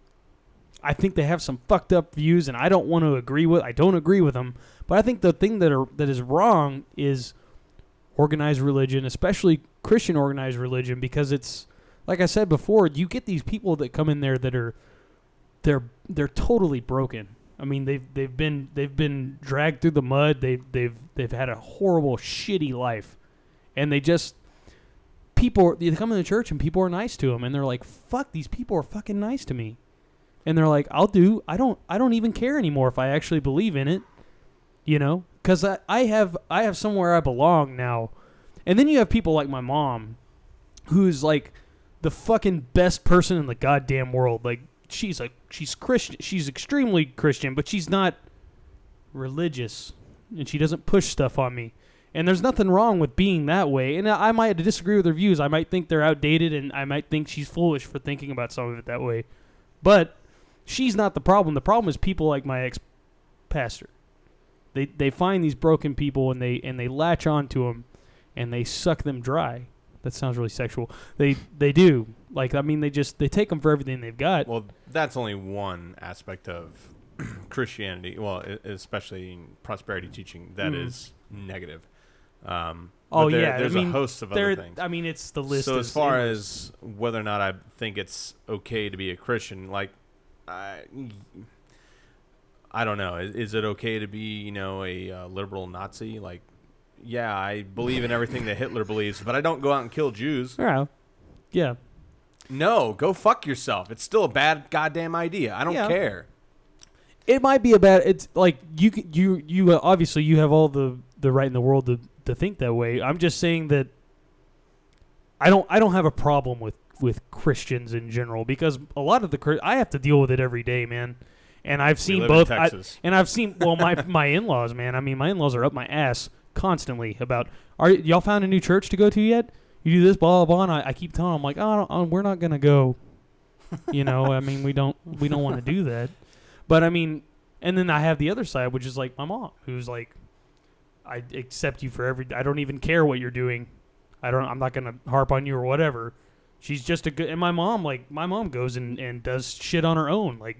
I think they have some fucked up views, and I don't want to agree with. I don't agree with them, but I think the thing that are that is wrong is organized religion, especially Christian organized religion, because it's like I said before. You get these people that come in there that are they're they're totally broken. I mean, they've they've been they've been dragged through the mud. They've they've they've had a horrible, shitty life, and they just people they come in the church and people are nice to them, and they're like, "Fuck, these people are fucking nice to me," and they're like, "I'll do. I don't I don't even care anymore if I actually believe in it, you know, because I I have I have somewhere I belong now." And then you have people like my mom, who's like the fucking best person in the goddamn world. Like she's a she's Christian. She's extremely Christian, but she's not religious, and she doesn't push stuff on me. And there's nothing wrong with being that way. And I might disagree with her views. I might think they're outdated, and I might think she's foolish for thinking about some of it that way. But she's not the problem. The problem is people like my ex pastor. They they find these broken people and they and they latch onto them, and they suck them dry. That sounds really sexual. They they do. Like I mean, they just they take them for everything they've got. Well, that's only one aspect of Christianity. Well, especially in prosperity teaching, that Mm. is negative. Um, Oh but there- yeah, there's I mean, a host of other things. I mean, it's the list. So as far as whether or not I think it's okay to be a Christian, like, I, I don't know. Is, is it okay to be, you know, a uh, liberal Nazi? Like, yeah, I believe in everything that Hitler believes, but I don't go out and kill Jews. yeah, yeah, No, go fuck yourself. It's still a bad goddamn idea. I don't Yeah. care. it might be a bad. It's like you c- you you uh, obviously you have all the the right in the world to to think that way. I'm just saying that I don't I don't have a problem with with Christians in general because a lot of the Chri- I have to deal with it every day, man. And I've seen live in both. I- Texas. and I've seen well my my in laws, man. I mean my in laws are up my ass constantly about are y'all found a new church to go to yet? You do this blah blah blah. And I, I keep telling them like oh, we're not gonna go. You know I mean we don't we don't want to do that. But I mean, and then I have the other side, which is like my mom, who's like, I accept you for every. I don't even care what you're doing. I don't. I'm not gonna harp on you or whatever. She's just a good. And my mom, like my mom, goes and and does shit on her own. Like,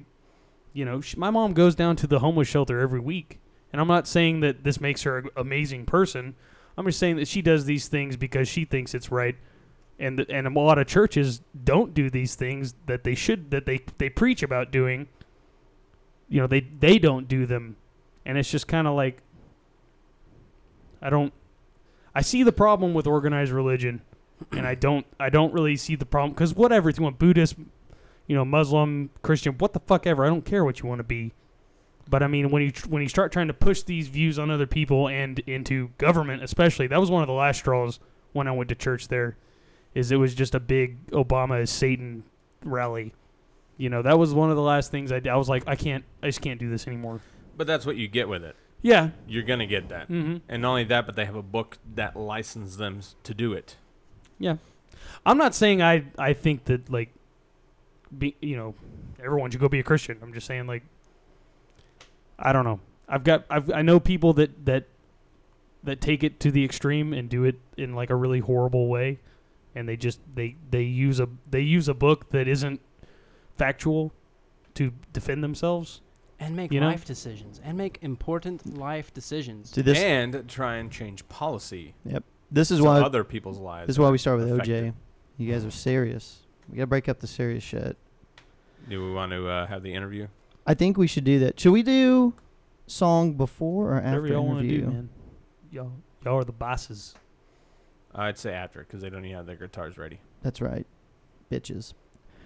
you know, she, my mom goes down to the homeless shelter every week. And I'm not saying that this makes her an amazing person. I'm just saying that she does these things because she thinks it's right. and the, and a lot of churches don't do these things that they should that they they preach about doing. You know, they they don't do them, and it's just kind of like I don't. I see the problem with organized religion, and I don't. I don't really see the problem because whatever you want Buddhist, you know, Muslim, Christian, what the fuck ever. I don't care what you want to be. But I mean, when you when you start trying to push these views on other people and into government, especially, that was one of the last straws when I went to church. There, is it was just a big Obama is Satan rally. You know, that was one of the last things I did. I was like, I can't, I just can't do this anymore. But that's what you get with it. Yeah. You're gonna get that, Mhm. and not only that, but they have a book that licenses them to do it. Yeah, I'm not saying I I think that like, be you know, everyone should go be a Christian. I'm just saying like, I don't know. I've got I've I know people that that that take it to the extreme and do it in like a really horrible way, and they just they they use a they use a book that isn't factual to defend themselves and make you know? life decisions and make important life decisions. To this- and try and change policy. Yep. This is so why other people's lives. This is why we start with affected. OJ. You guys are serious. We gotta break up the serious shit. Do we want to uh, have the interview? I think we should do that. Should we do song before or after Whatever y'all want to interview? do, man. Y'all y'all are the bosses. I'd say after because they don't even have their guitars ready. That's right, bitches.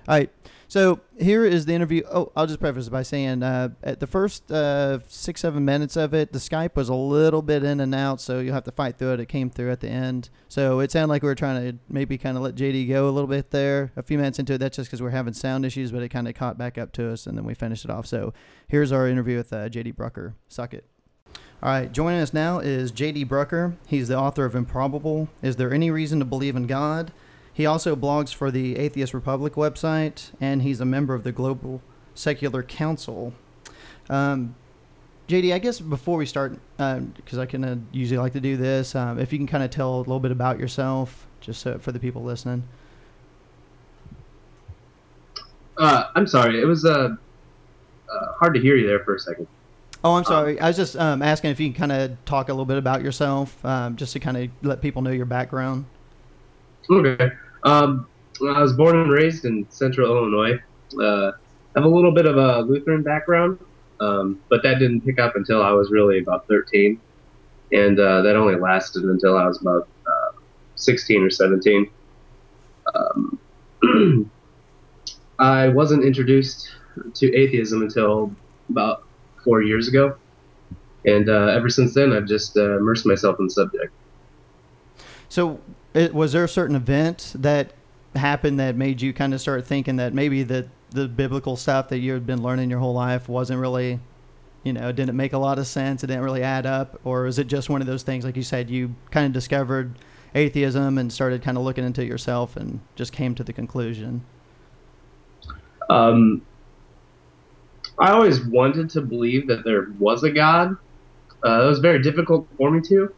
All right, so here is the interview. Oh, I'll just preface it by saying uh, at the first uh, six, seven minutes of it, the Skype was a little bit in and out, so you'll have to fight through it. It came through at the end. So it sounded like we were trying to maybe kind of let JD go a little bit there. A few minutes into it, that's just because we're having sound issues, but it kind of caught back up to us, and then we finished it off. So here's our interview with uh, JD Brucker. Suck it. All right, joining us now is JD Brucker. He's the author of Improbable. Is there any reason to believe in God? He also blogs for the Atheist Republic website, and he's a member of the Global Secular Council. Um, JD, I guess before we start, because I can uh, usually like to do this, um, if you can kind of tell a little bit about yourself, just so, for the people listening. Uh, I'm sorry. It was uh, uh, hard to hear you there for a second. Oh, I'm sorry. I was just um, asking if you can kind of talk a little bit about yourself, um, just to kind of let people know your background. Okay. Um, I was born and raised in Central Illinois. Uh, I have a little bit of a Lutheran background, um, but that didn't pick up until I was really about 13, and uh, that only lasted until I was about uh, 16 or 17. Um, I wasn't introduced to atheism until about four years ago, and uh, ever since then, I've just uh, immersed myself in the subject. So, it, was there a certain event that happened that made you kind of start thinking that maybe the the biblical stuff that you had been learning your whole life wasn't really, you know, didn't make a lot of sense? It didn't really add up, or is it just one of those things, like you said, you kind of discovered atheism and started kind of looking into yourself and just came to the conclusion? Um, I always wanted to believe that there was a God. Uh, it was very difficult for me to.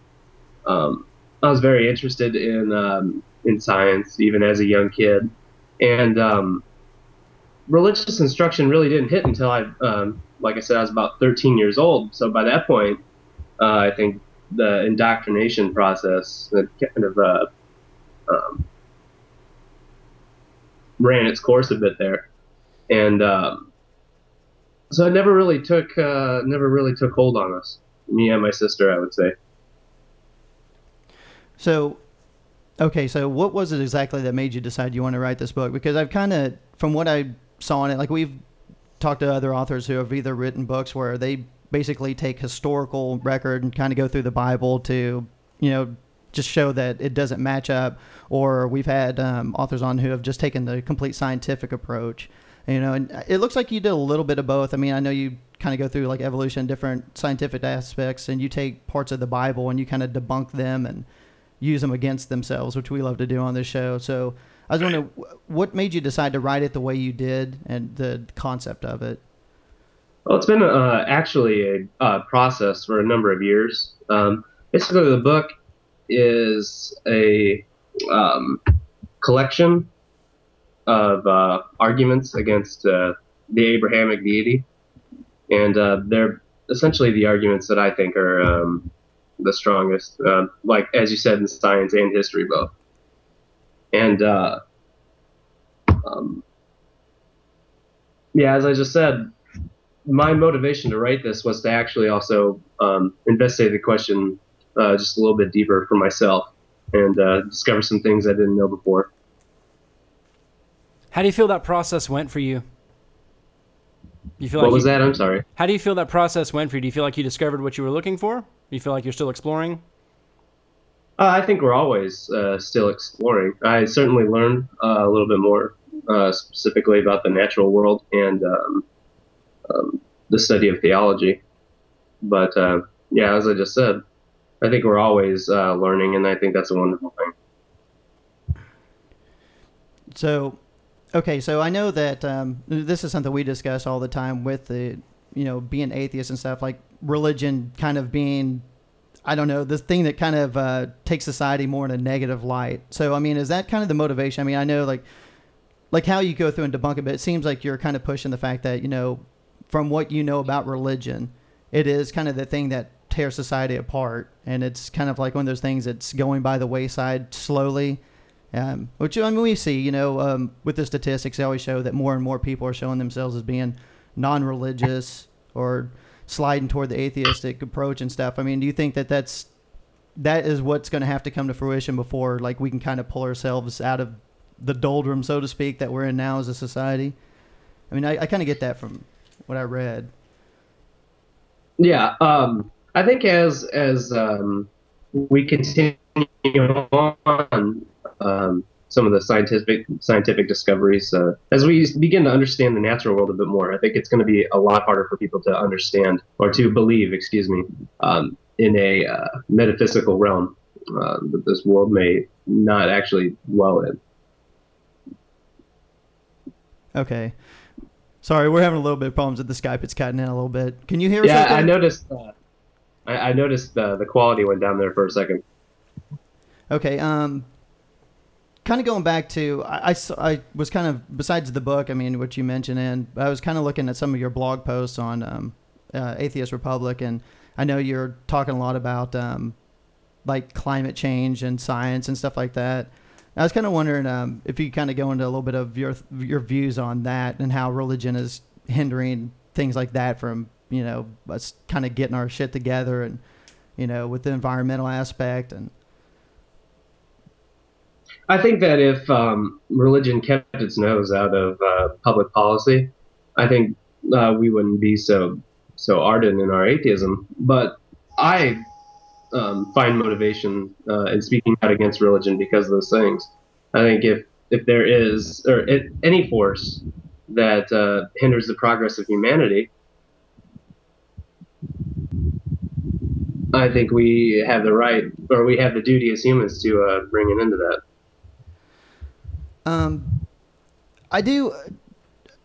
Um, I was very interested in um, in science, even as a young kid, and um, religious instruction really didn't hit until I, um, like I said, I was about 13 years old. So by that point, uh, I think the indoctrination process had kind of uh, um, ran its course a bit there, and um, so it never really took uh, never really took hold on us, me and my sister, I would say. So, okay, so what was it exactly that made you decide you want to write this book? Because I've kind of, from what I saw in it, like we've talked to other authors who have either written books where they basically take historical record and kind of go through the Bible to, you know, just show that it doesn't match up. Or we've had um, authors on who have just taken the complete scientific approach. You know, and it looks like you did a little bit of both. I mean, I know you kind of go through like evolution, different scientific aspects, and you take parts of the Bible and you kind of debunk them and use them against themselves, which we love to do on this show. So I was wondering, what made you decide to write it the way you did and the concept of it? Well, it's been uh, actually a process for a number of years. Um, basically, the book is a um, collection of uh, arguments against uh, the Abrahamic deity, and uh, they're essentially the arguments that I think are um, the strongest. Um, like as you said in science and history both. And uh, um, yeah, as I just said, my motivation to write this was to actually also um, investigate the question uh, just a little bit deeper for myself and uh, discover some things I didn't know before. How do you feel that process went for you? You feel What like was you- that? I'm sorry. How do you feel that process went for you? Do you feel like you discovered what you were looking for? Do you feel like you're still exploring? Uh, I think we're always uh, still exploring. I certainly learned uh, a little bit more uh, specifically about the natural world and um, um, the study of theology. But uh, yeah, as I just said, I think we're always uh, learning, and I think that's a wonderful thing. So, okay, so I know that um, this is something we discuss all the time with the, you know, being atheist and stuff, like religion kind of being, I don't know, this thing that kind of uh, takes society more in a negative light. So, I mean, is that kind of the motivation? I mean, I know like, like how you go through and debunk it, but it seems like you're kind of pushing the fact that, you know, from what you know about religion, it is kind of the thing that tears society apart. And it's kind of like one of those things that's going by the wayside slowly. Um, which I mean, we see, you know, um, with the statistics, they always show that more and more people are showing themselves as being non-religious or sliding toward the atheistic approach and stuff. I mean, do you think that that's that is what's going to have to come to fruition before, like, we can kind of pull ourselves out of the doldrum, so to speak, that we're in now as a society? I mean, I, I kind of get that from what I read. Yeah, um, I think as as um, we continue on um, some of the scientific scientific discoveries, uh, as we begin to understand the natural world a bit more, I think it's going to be a lot harder for people to understand or to believe, excuse me, um, in a uh, metaphysical realm uh, that this world may not actually dwell in. Okay. Sorry, we're having a little bit of problems with the Skype. It's cutting in a little bit. Can you hear us? Yeah. I noticed. Uh, I, I noticed uh, the quality went down there for a second. Okay. Um, kind of going back to, I I was kind of, besides the book, I mean, what you mentioned, and I was kind of looking at some of your blog posts on um, uh, Atheist Republic, and I know you're talking a lot about um, like climate change and science and stuff like that. I was kind of wondering um, if you kind of go into a little bit of your your views on that and how religion is hindering things like that from you know us kind of getting our shit together and you know with the environmental aspect and I think that if um, religion kept its nose out of uh, public policy, I think uh, we wouldn't be so so ardent in our atheism. But I um, find motivation uh, in speaking out against religion because of those things. I think if if there is or it, any force that uh, hinders the progress of humanity, I think we have the right or we have the duty as humans to uh, bring it into that. Um, I do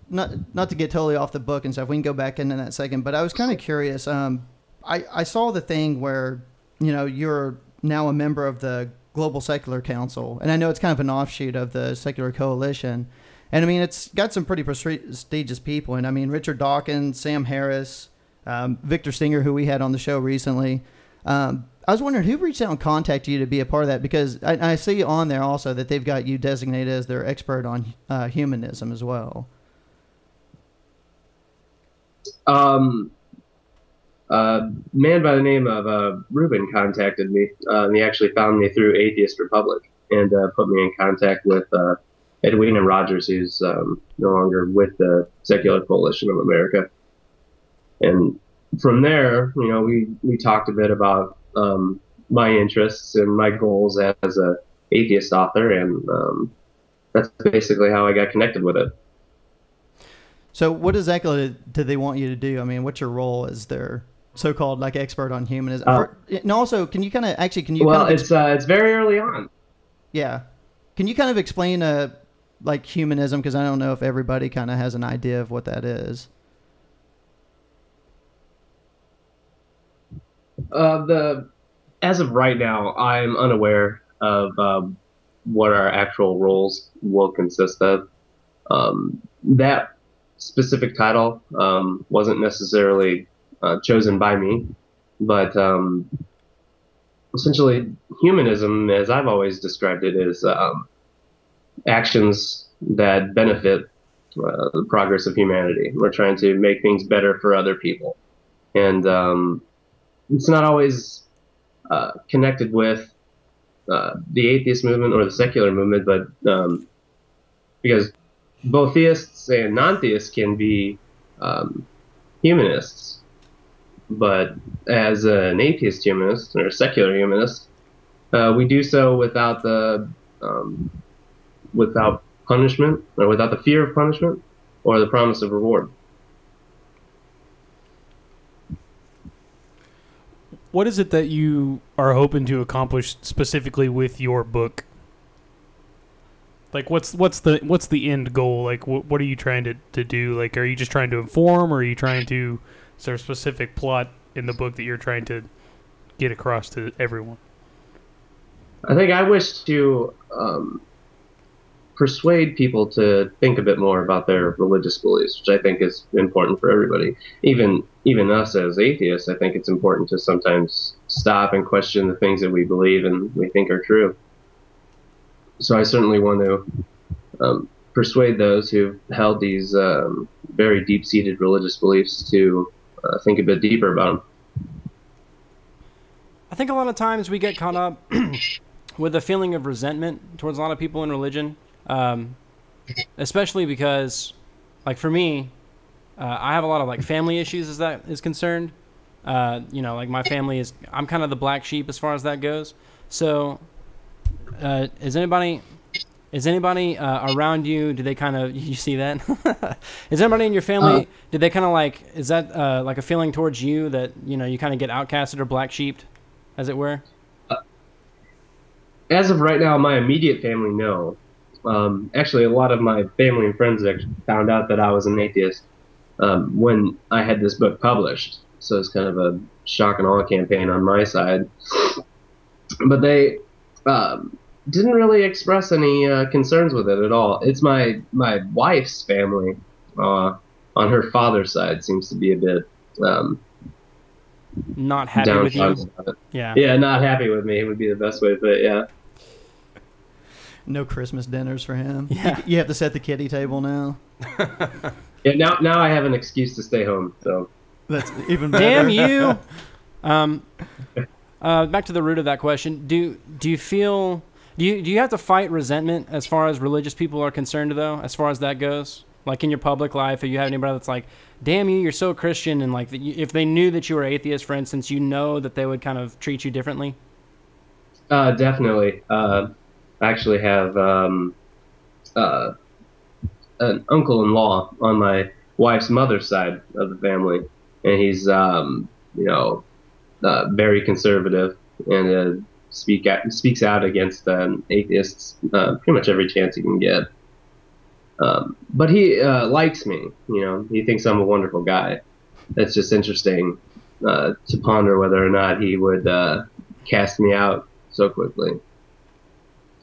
not not to get totally off the book and stuff. We can go back into that second, but I was kind of curious. Um, I I saw the thing where you know you're now a member of the Global Secular Council, and I know it's kind of an offshoot of the Secular Coalition. And I mean, it's got some pretty prestigious people, and I mean Richard Dawkins, Sam Harris, um, Victor Stenger, who we had on the show recently. Um, I was wondering who reached out and contacted you to be a part of that because I, I see on there also that they've got you designated as their expert on uh, humanism as well. Um, a man by the name of uh, Ruben contacted me, uh, and he actually found me through Atheist Republic and uh, put me in contact with uh, Edwina Rogers, who's um, no longer with the Secular Coalition of America. And from there, you know, we, we talked a bit about um, my interests and my goals as a atheist author, and um, that's basically how I got connected with it. So, what exactly do they want you to do? I mean, what's your role as their so-called like expert on humanism? Uh, For- and also, can you kind of actually can you well, kind of it's uh, it's very early on. yeah, can you kind of explain uh like humanism because I don't know if everybody kind of has an idea of what that is. Uh, the as of right now, I'm unaware of um, what our actual roles will consist of. Um, that specific title um, wasn't necessarily uh, chosen by me, but um, essentially, humanism, as I've always described it, is um, actions that benefit uh, the progress of humanity. We're trying to make things better for other people, and um, it's not always uh, connected with uh, the atheist movement or the secular movement, but um, because both theists and non-theists can be um, humanists, but as an atheist humanist or a secular humanist, uh, we do so without the um, without punishment or without the fear of punishment or the promise of reward. What is it that you are hoping to accomplish specifically with your book? Like, what's what's the what's the end goal? Like, what are you trying to, to do? Like, are you just trying to inform, or are you trying to? Is there a specific plot in the book that you're trying to get across to everyone? I think I wish to um, persuade people to think a bit more about their religious beliefs, which I think is important for everybody. Even even us as atheists, I think it's important to sometimes stop and question the things that we believe and we think are true. So I certainly want to um, persuade those who've held these um, very deep-seated religious beliefs to uh, think a bit deeper about them. I think a lot of times we get caught up with a feeling of resentment towards a lot of people in religion, um, especially because, like for me, uh, I have a lot of like family issues as that is concerned. Uh, you know, like my family is, I'm kind of the black sheep as far as that goes. So, uh, is anybody, is anybody uh, around you? Do they kind of you see that? is anybody in your family? Uh, did they kind of like? Is that uh, like a feeling towards you that you know you kind of get outcasted or black sheeped, as it were? as of right now, my immediate family no. Um, actually, a lot of my family and friends found out that I was an atheist um, when I had this book published. So it's kind of a shock and awe campaign on my side. But they um, didn't really express any uh, concerns with it at all. It's my my wife's family uh, on her father's side seems to be a bit um, Not happy with you. it. Yeah. Yeah, not happy with me would be the best way to put it. Yeah. No Christmas dinners for him. Yeah. You, you have to set the kitty table now. Yeah. Now now I have an excuse to stay home. So. That's even better. Damn you. Um, uh, back to the root of that question. Do do you feel do you do you have to fight resentment as far as religious people are concerned though, as far as that goes? Like in your public life, if you have anybody that's like, "Damn you, you're so Christian," and like, if they knew that you were atheist, for instance, you know that they would kind of treat you differently. Uh, definitely. Uh, I actually have um, uh, an uncle-in-law on my wife's mother's side of the family, and he's um, you know uh, very conservative and uh, speak out, speaks out against um, atheists uh, pretty much every chance he can get. Um, but he uh, likes me. You know, he thinks I'm a wonderful guy. It's just interesting uh, to ponder whether or not he would uh, cast me out so quickly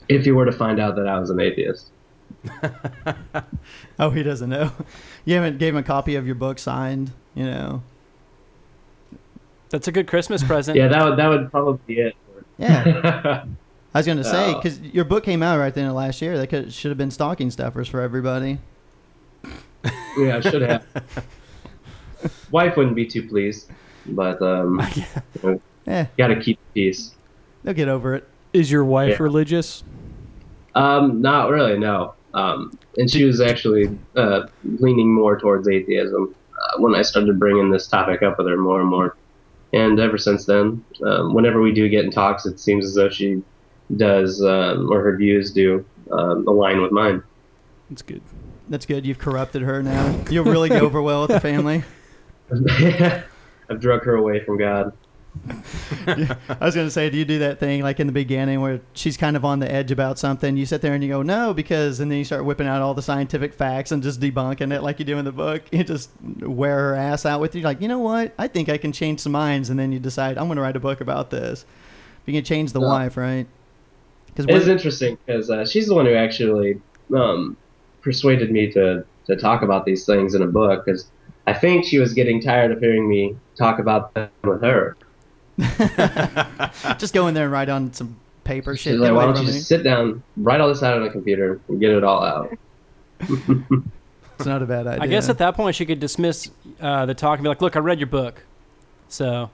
if you were to find out that I was an atheist. Oh, he doesn't know. You haven't gave him a copy of your book signed. You know. That's a good Christmas present. Yeah, that would that would probably be it. Yeah. I was going to say Oh. because your book came out right at the end of last year. That could, should have been stocking stuffers for everybody. Yeah, I should have. Wife wouldn't be too pleased, but um, Yeah. got to keep the peace. They'll get over it. Is your wife Yeah. religious? Um, not really, no. Um, and she was actually uh, leaning more towards atheism uh, when I started bringing this topic up with her more and more. And ever since then, um, whenever we do get in talks, it seems as though she does, um, or her views do, um, align with mine. That's good. That's good. You've corrupted her now. You'll really go over well with the family. I've drug her away from God. I was going to say, do you do that thing like in the beginning where she's kind of on the edge about something? You sit there and you go, no, because, and then you start whipping out all the scientific facts and just debunking it like you do in the book. You just wear her ass out with you. Like, you know what? I think I can change some minds. And then you decide, I'm going to write a book about this. You can change the Yeah. wife, right? Because It is interesting because uh, she's the one who actually um, persuaded me to, to talk about these things in a book because I think she was getting tired of hearing me talk about them with her. just go in there and write on some paper shit. like, Get why don't you me. just sit down, write all this out on a computer, and get it all out? It's not a bad idea. I guess at that point she could dismiss uh, the talk and be like, "Look, I read your book, so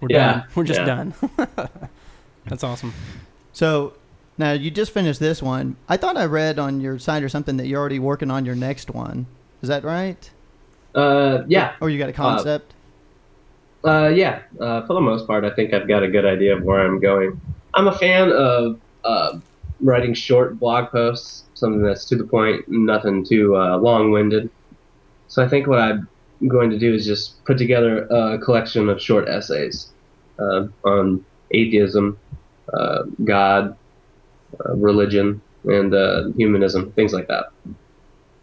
we're Yeah, done. We're just yeah. done." That's awesome. So now you just finished this one. I thought I read on your site or something that you're already working on your next one. Is that right? Uh, yeah. Or you got a concept? Uh, yeah. Uh, for the most part, I think I've got a good idea of where I'm going. I'm a fan of uh, writing short blog posts, something that's to the point, nothing too uh, long-winded. So I think what I'm going to do is just put together a collection of short essays uh, on atheism, uh, God, uh, religion, and uh, humanism, things like that.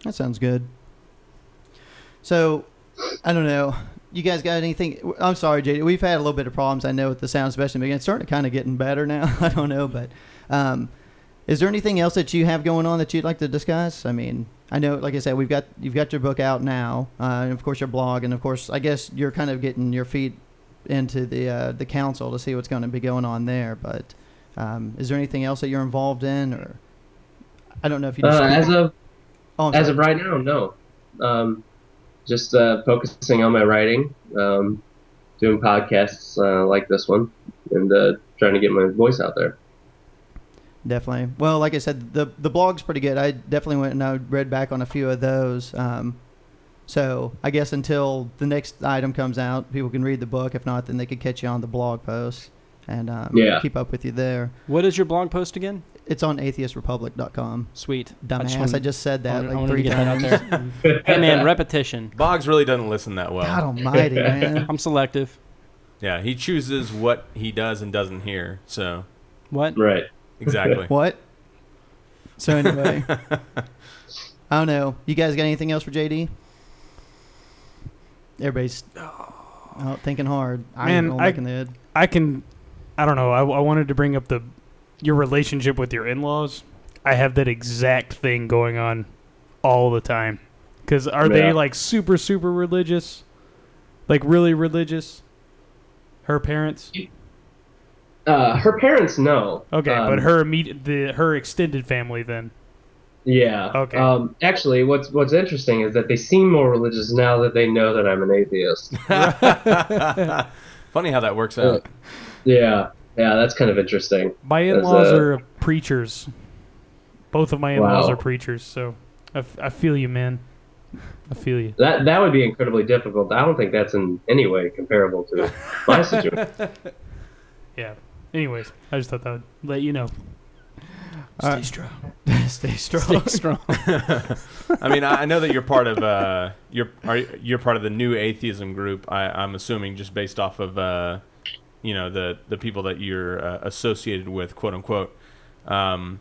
That sounds good. So, I don't know. You guys got anything? I'm sorry, JD. We've had a little bit of problems, I know, with the sound, especially. But it's starting to kind of getting better now. I don't know, but um, is there anything else that you have going on that you'd like to discuss? I mean, I know, like I said, we've got you've got your book out now, uh, and of course your blog, and of course, I guess you're kind of getting your feet into the uh, the council to see what's going to be going on there. But um, is there anything else that you're involved in, or I don't know if you Uh, as of Oh, as of right now, no. Um, just uh, focusing on my writing, um, doing podcasts uh, like this one, and uh, trying to get my voice out there. Definitely. Well, like I said, the the blog's pretty good. I definitely went and I read back on a few of those. Um, so I guess until the next item comes out, people can read the book. If not, then they could catch you on the blog post and um, Yeah. keep up with you there. What is your blog post again? It's on atheistrepublic.com. Sweet. Dumbass. I wanted- I just, said that wanted- like wanted three times. out there. hey man, repetition. Boggs really doesn't listen that well. God almighty, man. I'm selective. Yeah, he chooses what he does and doesn't hear. So What? Right. Exactly. what? So anyway, I don't know. You guys got anything else for JD? Everybody's oh, thinking hard. I Man, roll I, back the head. I can, I don't know. I, I wanted to bring up the your relationship with your in-laws. I have that exact thing going on all the time. Because are they like super super religious, like really religious? Her parents. Uh, her parents know. Okay, but Um, her immediate the her extended family then. Yeah. Okay. Um, actually, what's what's interesting is that they seem more religious now that they know that I'm an atheist. Funny how that works Uh, out. yeah. Yeah, that's kind of interesting. My in-laws uh, are preachers. Both of my in-laws Wow. are preachers, so I, f- I feel you, man. I feel you. That that would be incredibly difficult. I don't think that's in any way comparable to my situation. Yeah. Anyways, I just thought that would let you know. Stay strong. Stay strong. Stay strong. I mean, I I know that you're part of uh, you're are, you- you're part of the new atheism group. I, I'm assuming just based off of uh, you know the the people that you're uh, associated with, quote unquote. Um,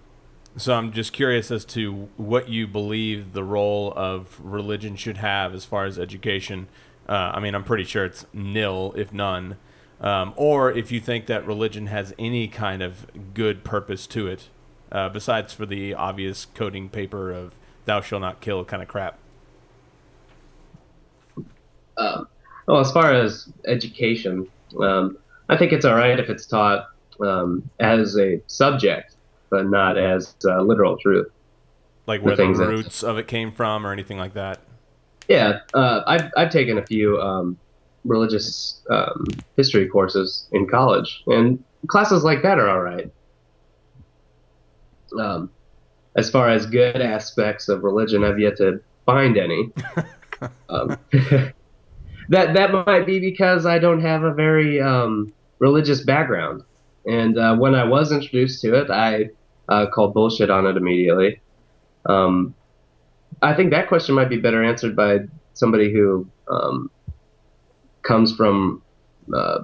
so I'm just curious as to what you believe the role of religion should have as far as education. Uh, I mean, I'm pretty sure it's nil, if none. Um, or if you think that religion has any kind of good purpose to it, uh, besides for the obvious coding paper of "thou shall not kill" kind of crap. Um, well, as far as education, um, I think it's all right if it's taught um, as a subject, but not as uh, literal truth. Like where the that- roots of it came from, or anything like that. Yeah, uh, I've I've taken a few um, religious um, history courses in college, and classes like that are all right. Um, as far as good aspects of religion, I've yet to find any. um, that that might be because I don't have a very um, religious background, and uh, when I was introduced to it, I uh, called bullshit on it immediately. Um, I think that question might be better answered by somebody who um, comes from uh,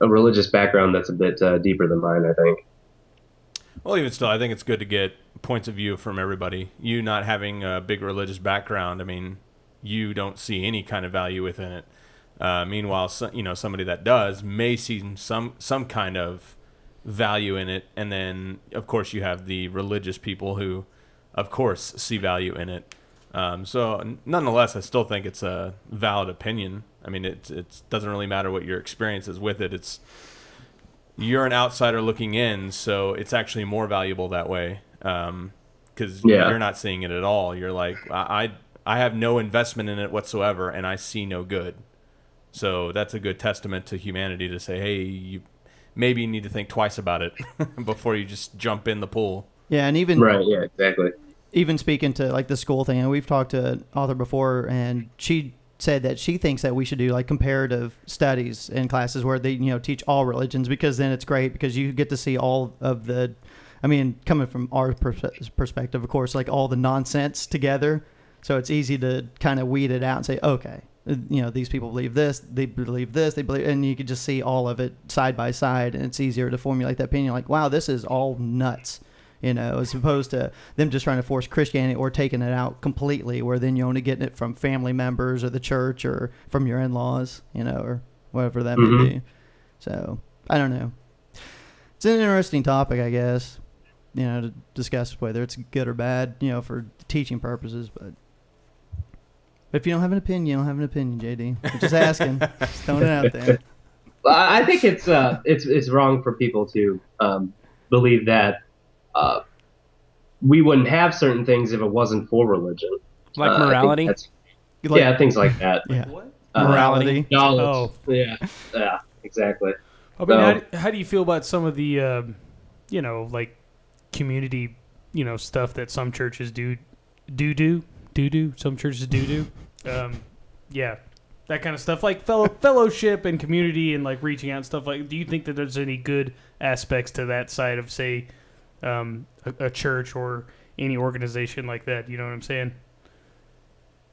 a religious background that's a bit uh, deeper than mine. I think. Well, even still, I think it's good to get points of view from everybody. You not having a big religious background, I mean, you don't see any kind of value within it. Uh, meanwhile, so, you know, somebody that does may see some some kind of value in it, and then of course you have the religious people who, of course, see value in it. Um, so, nonetheless, I still think it's a valid opinion. I mean, it it doesn't really matter what your experience is with it. It's you're an outsider looking in, so it's actually more valuable that way. Because Yeah. you're not seeing it at all. You're like, I, I, I have no investment in it whatsoever, and I see no good. So that's a good testament to humanity to say, hey, you maybe you need to think twice about it before you just jump in the pool. Yeah, and even Right. Yeah. Exactly. even speaking to like the school thing, and we've talked to an author before, and she said that she thinks that we should do like comparative studies in classes where they you know teach all religions because then it's great because you get to see all of the, I mean, coming from our perspective, of course, like all the nonsense together, so it's easy to kind of weed it out and say, okay, you know, these people believe this, they believe this, they believe, and you can just see all of it side by side, and it's easier to formulate that opinion. Like, wow, this is all nuts you know, as opposed to them just trying to force Christianity or taking it out completely, where then you're only getting it from family members or the church or from your in-laws, you know, or whatever that may Mhm. be. So I don't know. It's an interesting topic, I guess, you know, to discuss whether it's good or bad, you know, for teaching purposes. But if you don't have an opinion, you don't have an opinion, JD. I'm just asking, just throwing it out there. Well, I I think it's uh, it's it's wrong for people to um, believe that uh, we wouldn't have certain things if it wasn't for religion. Like Uh, morality? Like- yeah, things like that. Yeah. Uh, Morality. knowledge. Oh. Yeah. Yeah. Exactly. I mean, how, So- do- how do you feel about some of the, um, you know, like community, you know, stuff that some churches do, do do do do. Some churches do do. Um, yeah, that kind of stuff, like fellow fellowship and community and like reaching out and stuff. Like, do you think that there's any good aspects to that side of, say, um, a, a church or any organization like that? You know what I'm saying?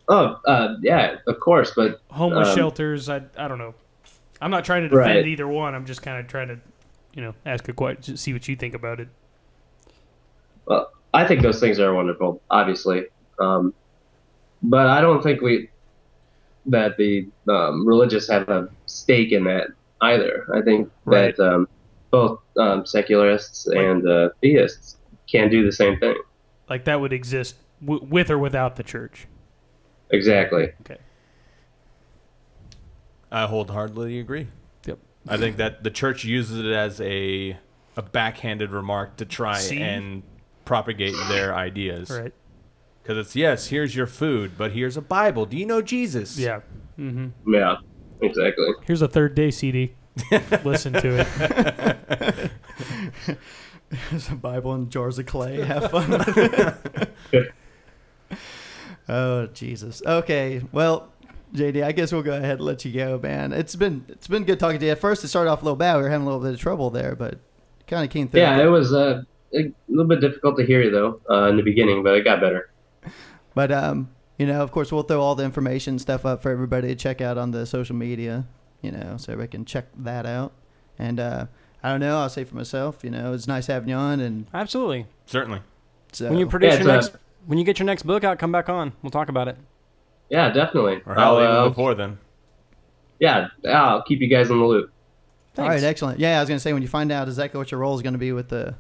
Oh, uh, yeah, of course, but Homeless um, shelters. I I don't know. I'm not trying to defend Right. either one. I'm just kind of trying to, you know, ask a question, see what you think about it. Well, I think those things are wonderful, obviously, um, but I don't think we that the um, religious have a stake in that either. I think Right. that um, both um, secularists and uh, theists can do the same thing. Like that would exist w- with or without the church. Exactly. Okay. I wholeheartedly agree. Yep. I think that the church uses it as a a backhanded remark to try See? and propagate their ideas. Right. Because it's yes, here's your food, but here's a Bible. Do you know Jesus? Yeah. Mm-hmm. Yeah. Exactly. Here's a third day CD. Listen to it. There's a Bible and jars of clay. Have fun with it. oh Jesus. Okay. Well, JD, I guess we'll go ahead and let you go, man. It's been it's been good talking to you. At first, it started off a little bad. We were having a little bit of trouble there, but kind of came through. Yeah, it was uh, a little bit difficult to hear you though uh, in the beginning, but it got better. But um, you know, of course, we'll throw all the information stuff up for everybody to check out on the social media. You know, so everybody can check that out. And uh, I don't know. I'll say for myself, you know, it's nice having you on. And Absolutely. Certainly. so When you produce Yeah, your it's, next, when you get your next book out, come back on. We'll talk about it. Yeah, definitely. Or hell, I'll, even uh, before then. yeah, I'll keep you guys in the loop. all right, excellent. Yeah, I was gonna say when you find out exactly what your role is gonna be with the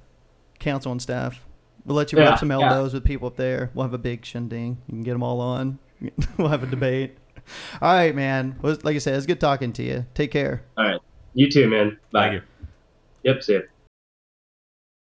council and stuff, we'll let you Yeah, rub some yeah. elbows with people up there. We'll have a big shindig. You can get them all on. we'll have a debate. All right, man. Like I said, it's good talking to you. Take care. All right. You too, man. Bye. Thank you. Yep, see ya.